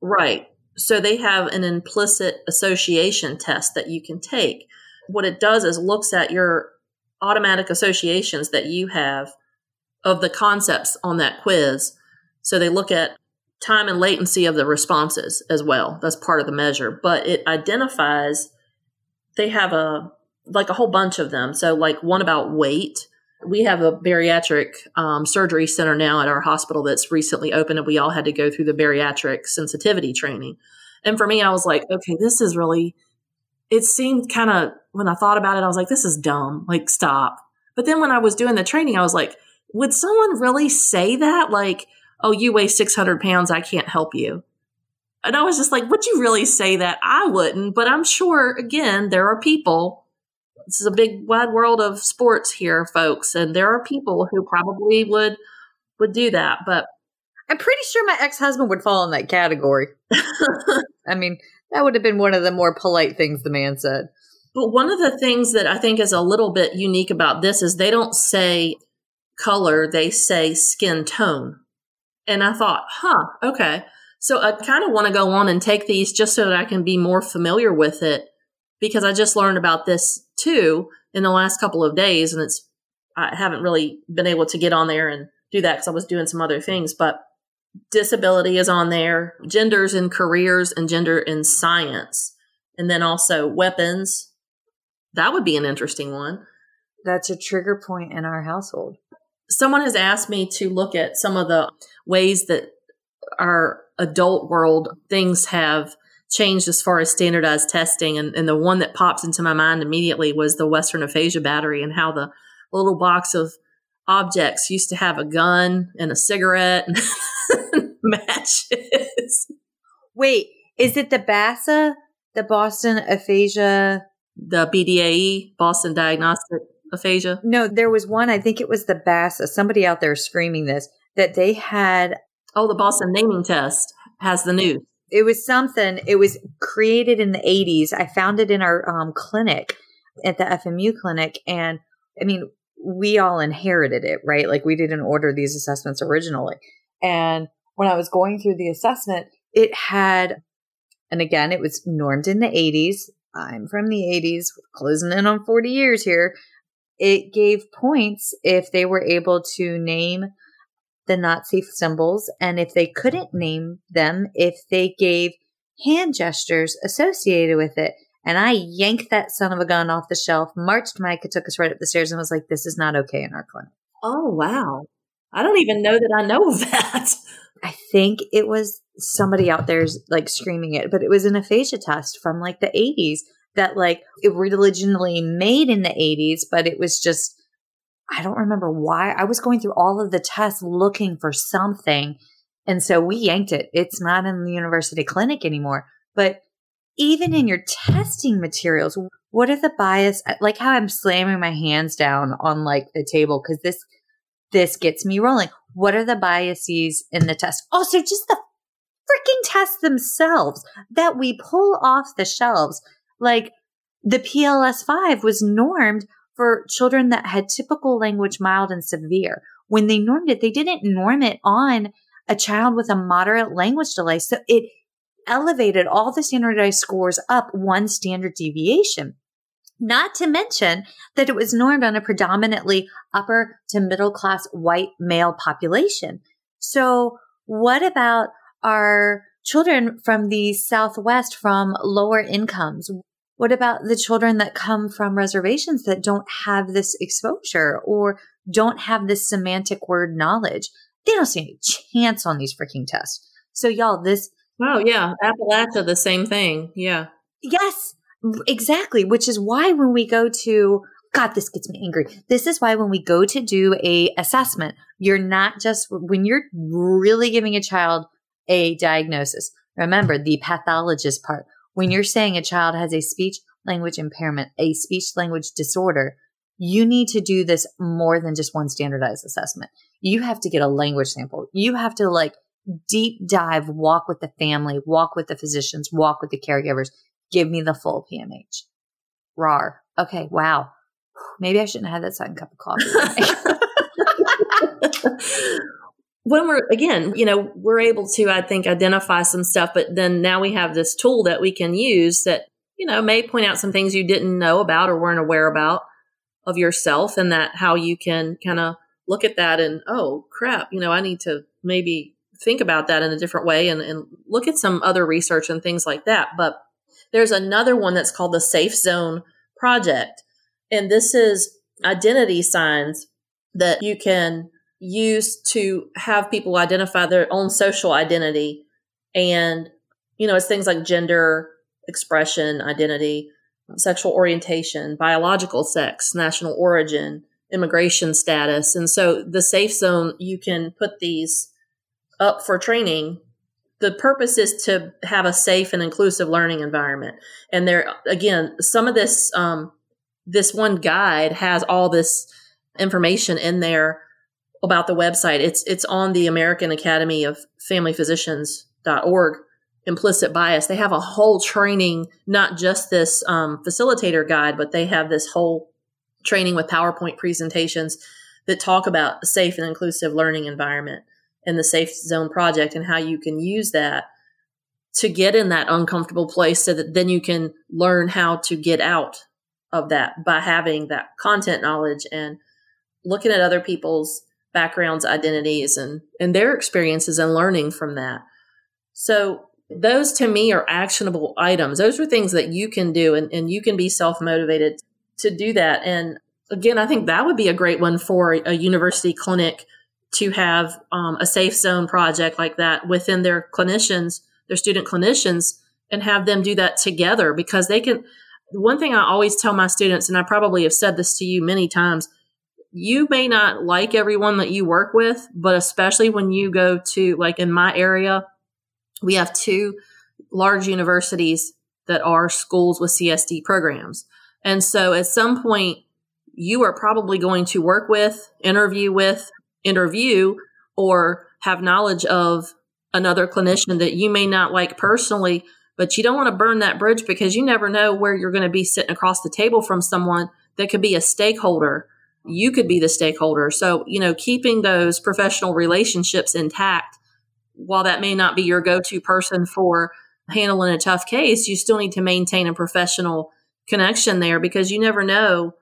Right. So they have an implicit association test that you can take. What it does is looks at your automatic associations that you have of the concepts on that quiz. So they look at time and latency of the responses as well. That's part of the measure, but it identifies they have a like a whole bunch of them. So like one about weight. We have a bariatric um, surgery center now at our hospital that's recently opened, and we all had to go through the bariatric sensitivity training. And for me, I was like, okay, this is really. It seemed kind of when I thought about it, I was like, this is dumb. Like, stop. But then when I was doing the training, I was like, would someone really say that? Like, oh, you weigh 600 pounds, I can't help you. And I was just like, would you really say that? I wouldn't, but I'm sure, again, there are people. This is a big wide world of sports here, folks, and there are people who probably would would do that. But
I'm pretty sure my ex husband would fall in that category. I mean, that would have been one of the more polite things the man said.
But one of the things that I think is a little bit unique about this is they don't say color, they say skin tone. And I thought, huh, okay. So I kind of want to go on and take these just so that I can be more familiar with it because I just learned about this too in the last couple of days. And it's, I haven't really been able to get on there and do that because I was doing some other things. But disability is on there, genders and careers, and gender in science. And then also weapons. That would be an interesting one.
That's a trigger point in our household
someone has asked me to look at some of the ways that our adult world things have changed as far as standardized testing. And, and the one that pops into my mind immediately was the Western aphasia battery and how the little box of objects used to have a gun and a cigarette and matches.
Wait, is it the BASA, the Boston aphasia?
The BDAE, Boston Diagnostic aphasia?
No, there was one, I think it was the BASA, somebody out there screaming this, that they had.
Oh, the Boston naming test has the news.
It was something, it was created in the 80s. I found it in our um, clinic at the FMU clinic. And I mean, we all inherited it, right? Like we didn't order these assessments originally. And when I was going through the assessment, it had, and again, it was normed in the 80s. I'm from the 80s, closing in on 40 years here it gave points if they were able to name the Nazi symbols and if they couldn't name them, if they gave hand gestures associated with it. And I yanked that son of a gun off the shelf, marched Micah, took us right up the stairs, and was like, this is not okay in our clinic.
Oh, wow. I don't even know that I know of that.
I think it was somebody out there's like screaming it, but it was an aphasia test from like the 80s that like it originally made in the 80s, but it was just, I don't remember why. I was going through all of the tests looking for something. And so we yanked it. It's not in the university clinic anymore. But even in hmm. your testing materials, what are the bias? Like how I'm slamming my hands down on like the table because this, this gets me rolling. What are the biases in the test? Also, just the freaking tests themselves that we pull off the shelves like the PLS 5 was normed for children that had typical language mild and severe. When they normed it, they didn't norm it on a child with a moderate language delay. So it elevated all the standardized scores up one standard deviation. Not to mention that it was normed on a predominantly upper to middle class white male population. So what about our children from the Southwest from lower incomes? What about the children that come from reservations that don't have this exposure or don't have this semantic word knowledge? They don't stand a chance on these freaking tests. So y'all, this.
Oh yeah. Appalachia, the same thing. Yeah.
Yes, exactly. Which is why when we go to, God, this gets me angry. This is why when we go to do a assessment, you're not just, when you're really giving a child a diagnosis, remember the pathologist part when you're saying a child has a speech language impairment, a speech language disorder, you need to do this more than just one standardized assessment. You have to get a language sample. You have to like deep dive, walk with the family, walk with the physicians, walk with the caregivers. Give me the full PMH. RAR. Okay. Wow. Maybe I shouldn't have had that second cup of coffee.
when we're again, you know, we're able to, I think, identify some stuff, but then now we have this tool that we can use that, you know, may point out some things you didn't know about or weren't aware about of yourself and that how you can kind of look at that and, oh crap, you know, I need to maybe think about that in a different way and, and look at some other research and things like that. But there's another one that's called the Safe Zone Project. And this is identity signs that you can used to have people identify their own social identity. And, you know, it's things like gender, expression, identity, sexual orientation, biological sex, national origin, immigration status. And so the safe zone, you can put these up for training. The purpose is to have a safe and inclusive learning environment. And there, again, some of this, um, this one guide has all this information in there about the website. It's it's on the American Academy of Family Physicians.org. Implicit bias. They have a whole training, not just this um, facilitator guide, but they have this whole training with PowerPoint presentations that talk about a safe and inclusive learning environment and the Safe Zone project and how you can use that to get in that uncomfortable place so that then you can learn how to get out of that by having that content knowledge and looking at other people's backgrounds, identities, and, and their experiences and learning from that. So those to me are actionable items. Those are things that you can do and, and you can be self motivated to do that. And again, I think that would be a great one for a university clinic to have um, a safe zone project like that within their clinicians, their student clinicians, and have them do that together because they can. One thing I always tell my students, and I probably have said this to you many times, you may not like everyone that you work with, but especially when you go to, like in my area, we have two large universities that are schools with CSD programs. And so at some point, you are probably going to work with, interview with, interview, or have knowledge of another clinician that you may not like personally, but you don't want to burn that bridge because you never know where you're going to be sitting across the table from someone that could be a stakeholder you could be the stakeholder. So, you know, keeping those professional relationships intact, while that may not be your go to person for handling a tough case, you still need to maintain a professional connection there because you never know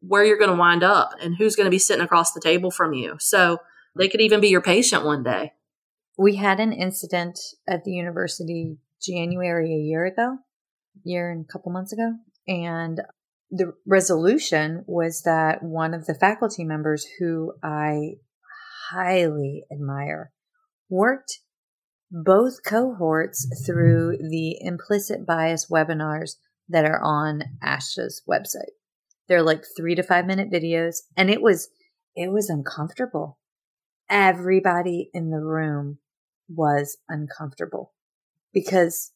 where you're going to wind up and who's going to be sitting across the table from you. So, they could even be your patient one day.
We had an incident at the university January a year ago, year and a couple months ago, and the resolution was that one of the faculty members who I highly admire worked both cohorts through the implicit bias webinars that are on ASHA's website. They're like three to five minute videos and it was, it was uncomfortable. Everybody in the room was uncomfortable because,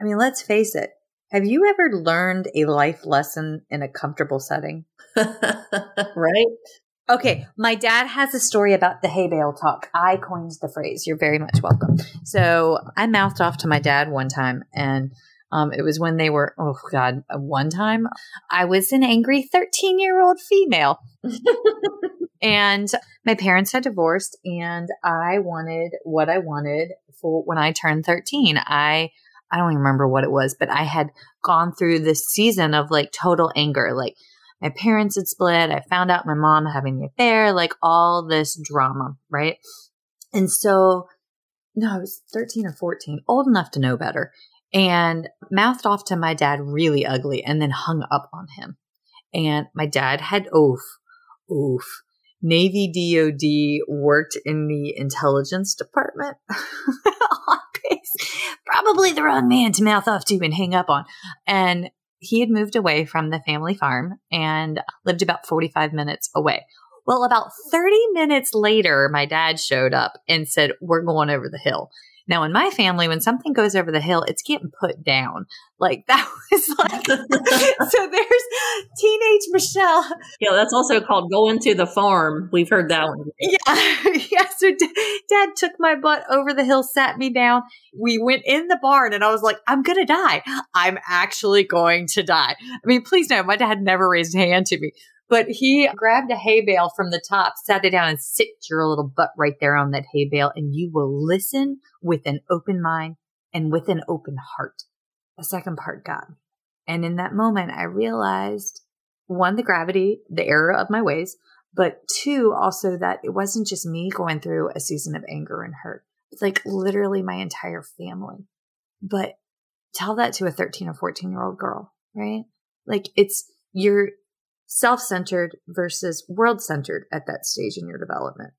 I mean, let's face it, have you ever learned a life lesson in a comfortable setting?
right?
Okay, my dad has a story about the hay bale talk. I coined the phrase. You're very much welcome. So I mouthed off to my dad one time, and um, it was when they were, oh God, one time I was an angry 13 year old female. and my parents had divorced, and I wanted what I wanted for when I turned 13. I I don't even remember what it was, but I had gone through this season of like total anger. Like my parents had split. I found out my mom having the affair, like all this drama, right? And so, no, I was 13 or 14, old enough to know better. and mouthed off to my dad really ugly and then hung up on him. And my dad had oof, oof. Navy DOD worked in the intelligence department. Probably the wrong man to mouth off to and hang up on. And he had moved away from the family farm and lived about 45 minutes away. Well, about 30 minutes later, my dad showed up and said, We're going over the hill. Now, in my family, when something goes over the hill, it's getting put down. Like that was like, so there's teenage Michelle.
Yeah, that's also called going to the farm. We've heard that one.
Yeah. Yeah. So d- dad took my butt over the hill, sat me down. We went in the barn and I was like, I'm going to die. I'm actually going to die. I mean, please know my dad never raised a hand to me. But he grabbed a hay bale from the top, sat it down, and sit your little butt right there on that hay bale, and you will listen with an open mind and with an open heart. The second part got me. And in that moment, I realized one, the gravity, the error of my ways, but two, also that it wasn't just me going through a season of anger and hurt. It's like literally my entire family. But tell that to a 13 or 14 year old girl, right? Like it's, you're, self centered versus world centered at that stage in your development.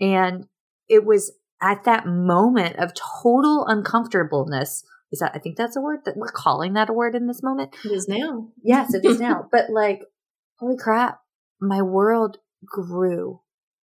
And it was at that moment of total uncomfortableness. Is that, I think that's a word that we're calling that a word in this moment.
It is now.
Yes, it is now. But like, holy crap, my world grew.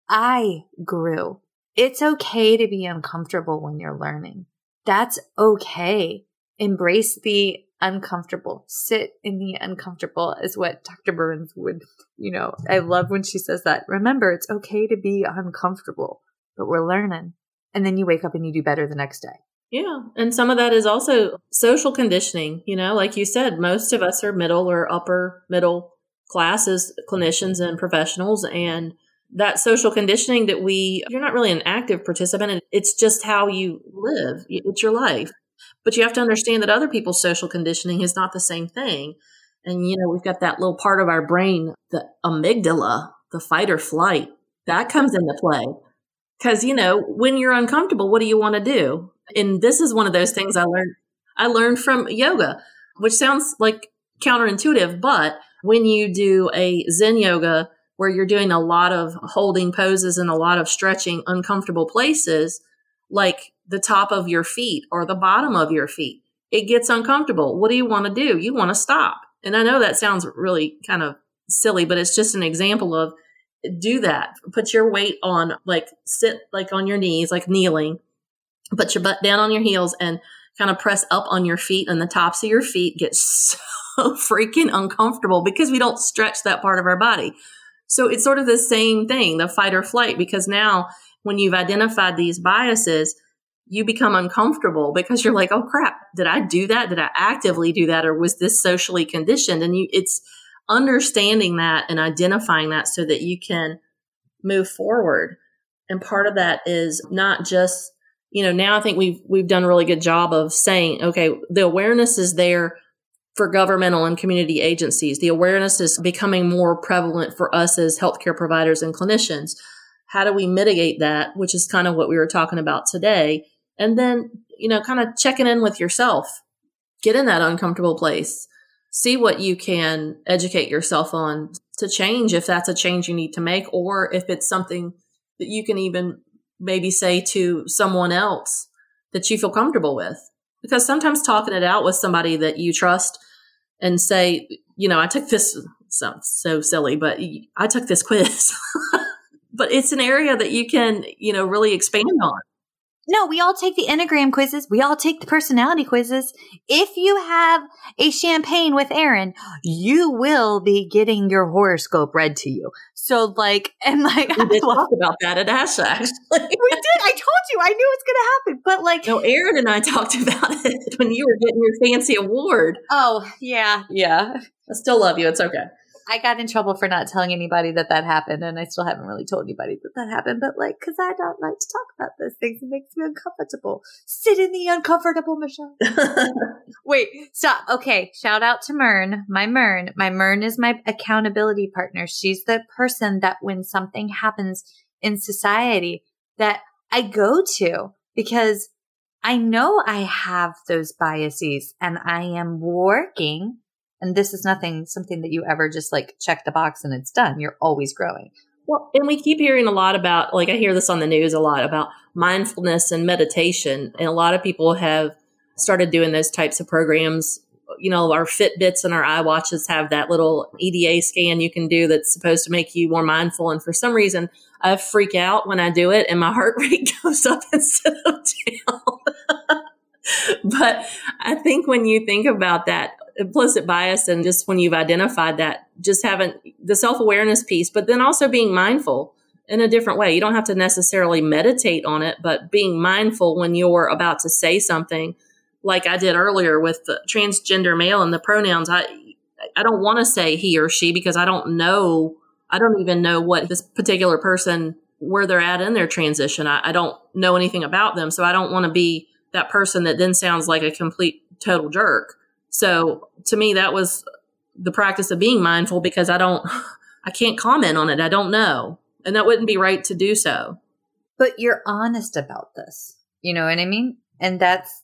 I grew. It's okay to be uncomfortable when you're learning. That's okay. Embrace the uncomfortable. Sit in the uncomfortable is what Dr. Burns would, you know, I love when she says that. Remember, it's okay to be uncomfortable, but we're learning. And then you wake up and you do better the next day.
Yeah. And some of that is also social conditioning. You know, like you said, most of us are middle or upper middle class as clinicians and professionals. And that social conditioning that we, you're not really an active participant. It's just how you live. It's your life. But you have to understand that other people's social conditioning is not the same thing. And, you know, we've got that little part of our brain, the amygdala, the fight or flight, that comes into play. Because, you know, when you're uncomfortable, what do you want to do? And this is one of those things I learned. I learned from yoga, which sounds like counterintuitive, but when you do a Zen yoga where you're doing a lot of holding poses and a lot of stretching uncomfortable places, like the top of your feet or the bottom of your feet. It gets uncomfortable. What do you want to do? You want to stop. And I know that sounds really kind of silly, but it's just an example of do that. Put your weight on, like sit like on your knees, like kneeling, put your butt down on your heels and kind of press up on your feet and the tops of your feet get so freaking uncomfortable because we don't stretch that part of our body. So it's sort of the same thing, the fight or flight, because now when you've identified these biases, you become uncomfortable because you're like, oh crap, did I do that? Did I actively do that? Or was this socially conditioned? And you, it's understanding that and identifying that so that you can move forward. And part of that is not just, you know, now I think we've, we've done a really good job of saying, okay, the awareness is there for governmental and community agencies. The awareness is becoming more prevalent for us as healthcare providers and clinicians. How do we mitigate that? Which is kind of what we were talking about today and then, you know, kind of checking in with yourself. Get in that uncomfortable place. See what you can educate yourself on to change if that's a change you need to make, or if it's something that you can even maybe say to someone else that you feel comfortable with. Because sometimes talking it out with somebody that you trust and say, you know, I took this, sounds so silly, but I took this quiz. but it's an area that you can, you know, really expand on.
No, we all take the Enneagram quizzes. We all take the personality quizzes. If you have a champagne with Aaron, you will be getting your horoscope read to you. So, like, and like,
we did talk about that at ASHA, actually. we
did. I told you. I knew it was going to happen. But, like,
no, Aaron and I talked about it when you were getting your fancy award.
Oh, yeah.
Yeah.
I still love you. It's okay.
I got in trouble for not telling anybody that that happened, and I still haven't really told anybody that that happened. But like, because I don't like to talk about those things, it makes me uncomfortable. Sit in the uncomfortable, Michelle.
Wait, stop. Okay, shout out to Mern, my Mern. My Mern is my accountability partner. She's the person that when something happens in society that I go to because
I know I have those biases and I am working. And this is nothing, something that you ever just like check the box and it's done. You're always growing.
Well, and we keep hearing a lot about, like, I hear this on the news a lot about mindfulness and meditation. And a lot of people have started doing those types of programs. You know, our Fitbits and our iWatches have that little EDA scan you can do that's supposed to make you more mindful. And for some reason, I freak out when I do it and my heart rate goes up instead of down. but I think when you think about that implicit bias and just when you've identified that, just having the self awareness piece, but then also being mindful in a different way. You don't have to necessarily meditate on it, but being mindful when you're about to say something like I did earlier with the transgender male and the pronouns. I, I don't want to say he or she because I don't know. I don't even know what this particular person, where they're at in their transition. I, I don't know anything about them. So I don't want to be that person that then sounds like a complete total jerk. So to me, that was the practice of being mindful because I don't, I can't comment on it. I don't know. And that wouldn't be right to do so.
But you're honest about this. You know what I mean? And that's,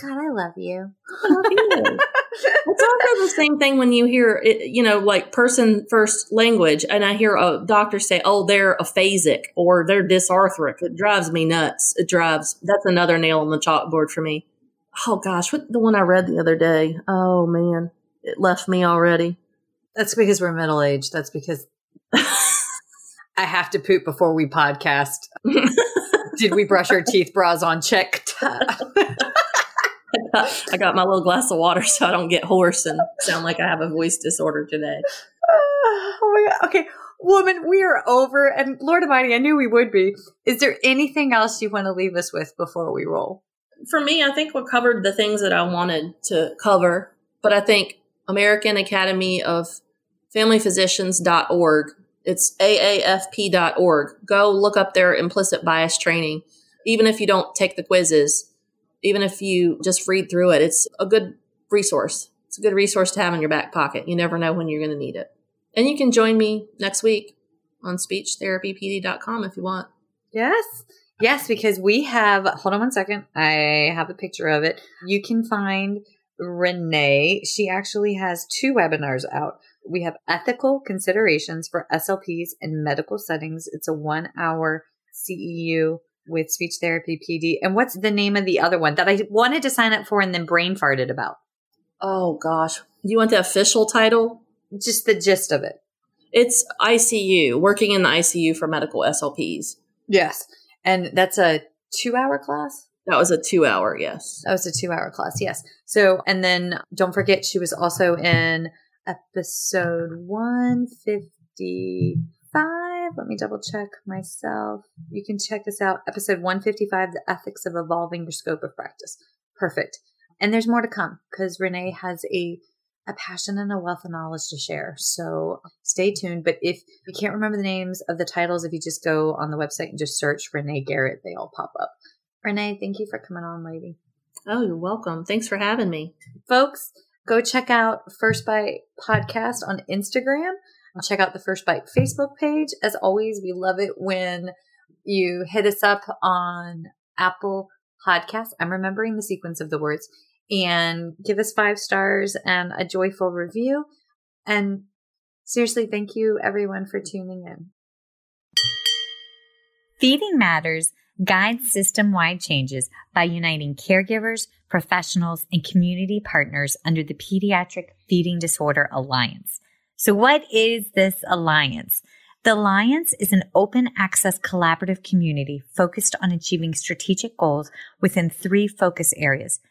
God, I love you. I love you.
it's also the same thing when you hear, it, you know, like person first language, and I hear a doctor say, "Oh, they're aphasic or they're dysarthric." It drives me nuts. It drives. That's another nail on the chalkboard for me. Oh gosh, what the one I read the other day? Oh man, it left me already.
That's because we're middle aged. That's because I have to poop before we podcast. Did we brush our teeth? Bras on check.
I got my little glass of water so I don't get hoarse and sound like I have a voice disorder today.
oh my God. Okay. Woman, we are over. And Lord Almighty, I knew we would be. Is there anything else you want to leave us with before we roll?
For me, I think we covered the things that I wanted to cover. But I think American Academy of Family Physicians.org, it's AAFP.org. Go look up their implicit bias training. Even if you don't take the quizzes, even if you just read through it, it's a good resource. It's a good resource to have in your back pocket. You never know when you're going to need it. And you can join me next week on speechtherapypd.com if you want.
Yes. Yes, because we have, hold on one second. I have a picture of it. You can find Renee. She actually has two webinars out. We have ethical considerations for SLPs in medical settings. It's a one hour CEU with speech therapy PD. And what's the name of the other one that I wanted to sign up for and then brain farted about?
Oh gosh. You want the official title?
Just the gist of it.
It's ICU, working in the ICU for medical SLPs.
Yes. And that's a two hour class?
That was a two hour, yes.
Oh, that was a two hour class, yes. So, and then don't forget, she was also in episode 155. Let me double check myself. You can check this out. Episode 155, The Ethics of Evolving Your Scope of Practice. Perfect. And there's more to come because Renee has a, a passion and a wealth of knowledge to share. So stay tuned. But if you can't remember the names of the titles, if you just go on the website and just search Renee Garrett, they all pop up. Renee, thank you for coming on, lady.
Oh, you're welcome. Thanks for having me.
Folks, go check out First Bite Podcast on Instagram. Check out the First Bite Facebook page. As always, we love it when you hit us up on Apple Podcasts. I'm remembering the sequence of the words and give us five stars and a joyful review. And seriously, thank you everyone for tuning in.
Feeding Matters guides system wide changes by uniting caregivers, professionals, and community partners under the Pediatric Feeding Disorder Alliance. So what is this alliance? The Alliance is an open access collaborative community focused on achieving strategic goals within three focus areas,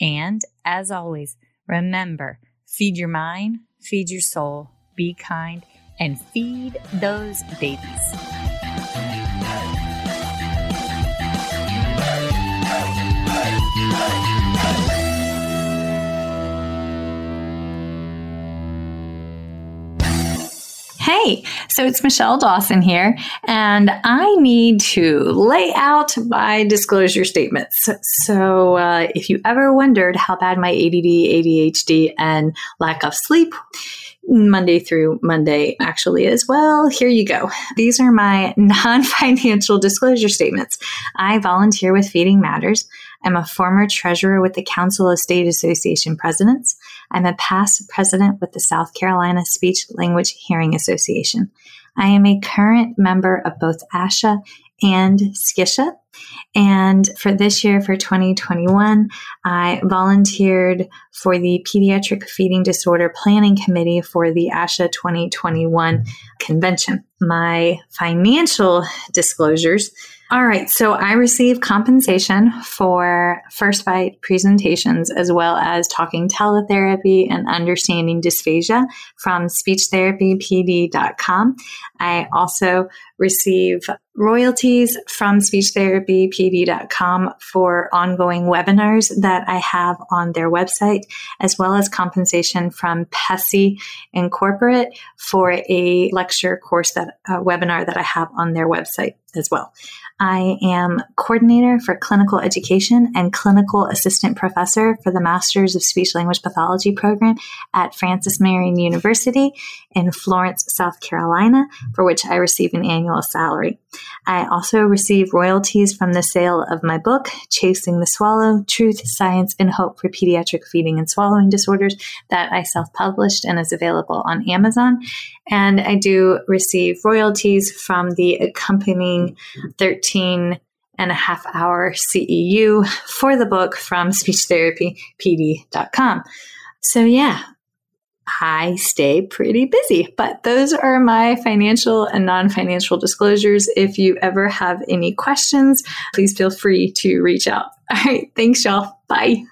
And as always, remember feed your mind, feed your soul, be kind, and feed those babies.
Hey, so it's Michelle Dawson here, and I need to lay out my disclosure statements. So, uh, if you ever wondered how bad my ADD, ADHD, and lack of sleep Monday through Monday actually is, well, here you go. These are my non financial disclosure statements. I volunteer with Feeding Matters. I'm a former treasurer with the Council of State Association Presidents. I'm a past president with the South Carolina Speech Language Hearing Association. I am a current member of both ASHA and SCISHA. And for this year, for 2021, I volunteered for the Pediatric Feeding Disorder Planning Committee for the ASHA 2021 convention. My financial disclosures all right. So I receive compensation for First Bite presentations as well as talking teletherapy and understanding dysphagia from speechtherapypd.com. I also receive royalties from speechtherapypd.com for ongoing webinars that I have on their website, as well as compensation from PESI Incorporate for a lecture course that webinar that I have on their website as well. I am coordinator for clinical education and clinical assistant professor for the Masters of Speech Language Pathology program at Francis Marion University in Florence, South Carolina, for which I receive an annual salary. I also receive royalties from the sale of my book, Chasing the Swallow Truth, Science, and Hope for Pediatric Feeding and Swallowing Disorders, that I self published and is available on Amazon. And I do receive royalties from the accompanying 13 and a half hour CEU for the book from speechtherapypd.com. So, yeah, I stay pretty busy. But those are my financial and non financial disclosures. If you ever have any questions, please feel free to reach out. All right. Thanks, y'all. Bye.